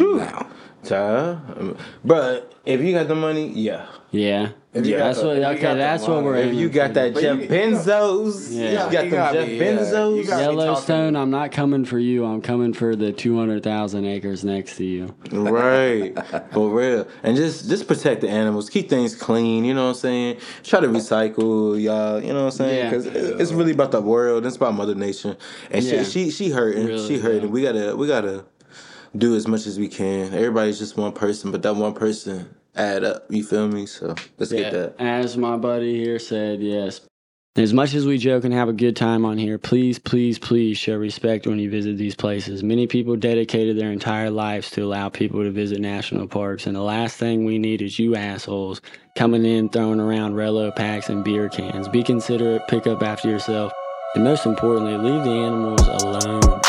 No. Child, um, but if you got the money, yeah. Yeah. If you that's the- what, okay, that's what we're If you got that But Jeff you- Bezos, Yeah. you got You them gotta Jeff be, Bezos. you Yellowstone, I'm not coming for you. I'm coming for the 200,000 acres next to you. right for real and just just protect the animals keep things clean you know what i'm saying try to recycle y'all you know what i'm saying Yeah. because it's really about the world it's about mother nature and Yeah. she she she hurting Really, she hurting yeah. we gotta we gotta do as much as we can everybody's just one person but that one person add up you feel me so let's get that As my buddy here said, yes. As much as we joke and have a good time on here, please, please, please show respect when you visit these places. Many people dedicated their entire lives to allow people to visit national parks, and the last thing we need is you assholes coming in throwing around Relo packs and beer cans. Be considerate, pick up after yourself, and most importantly, leave the animals alone.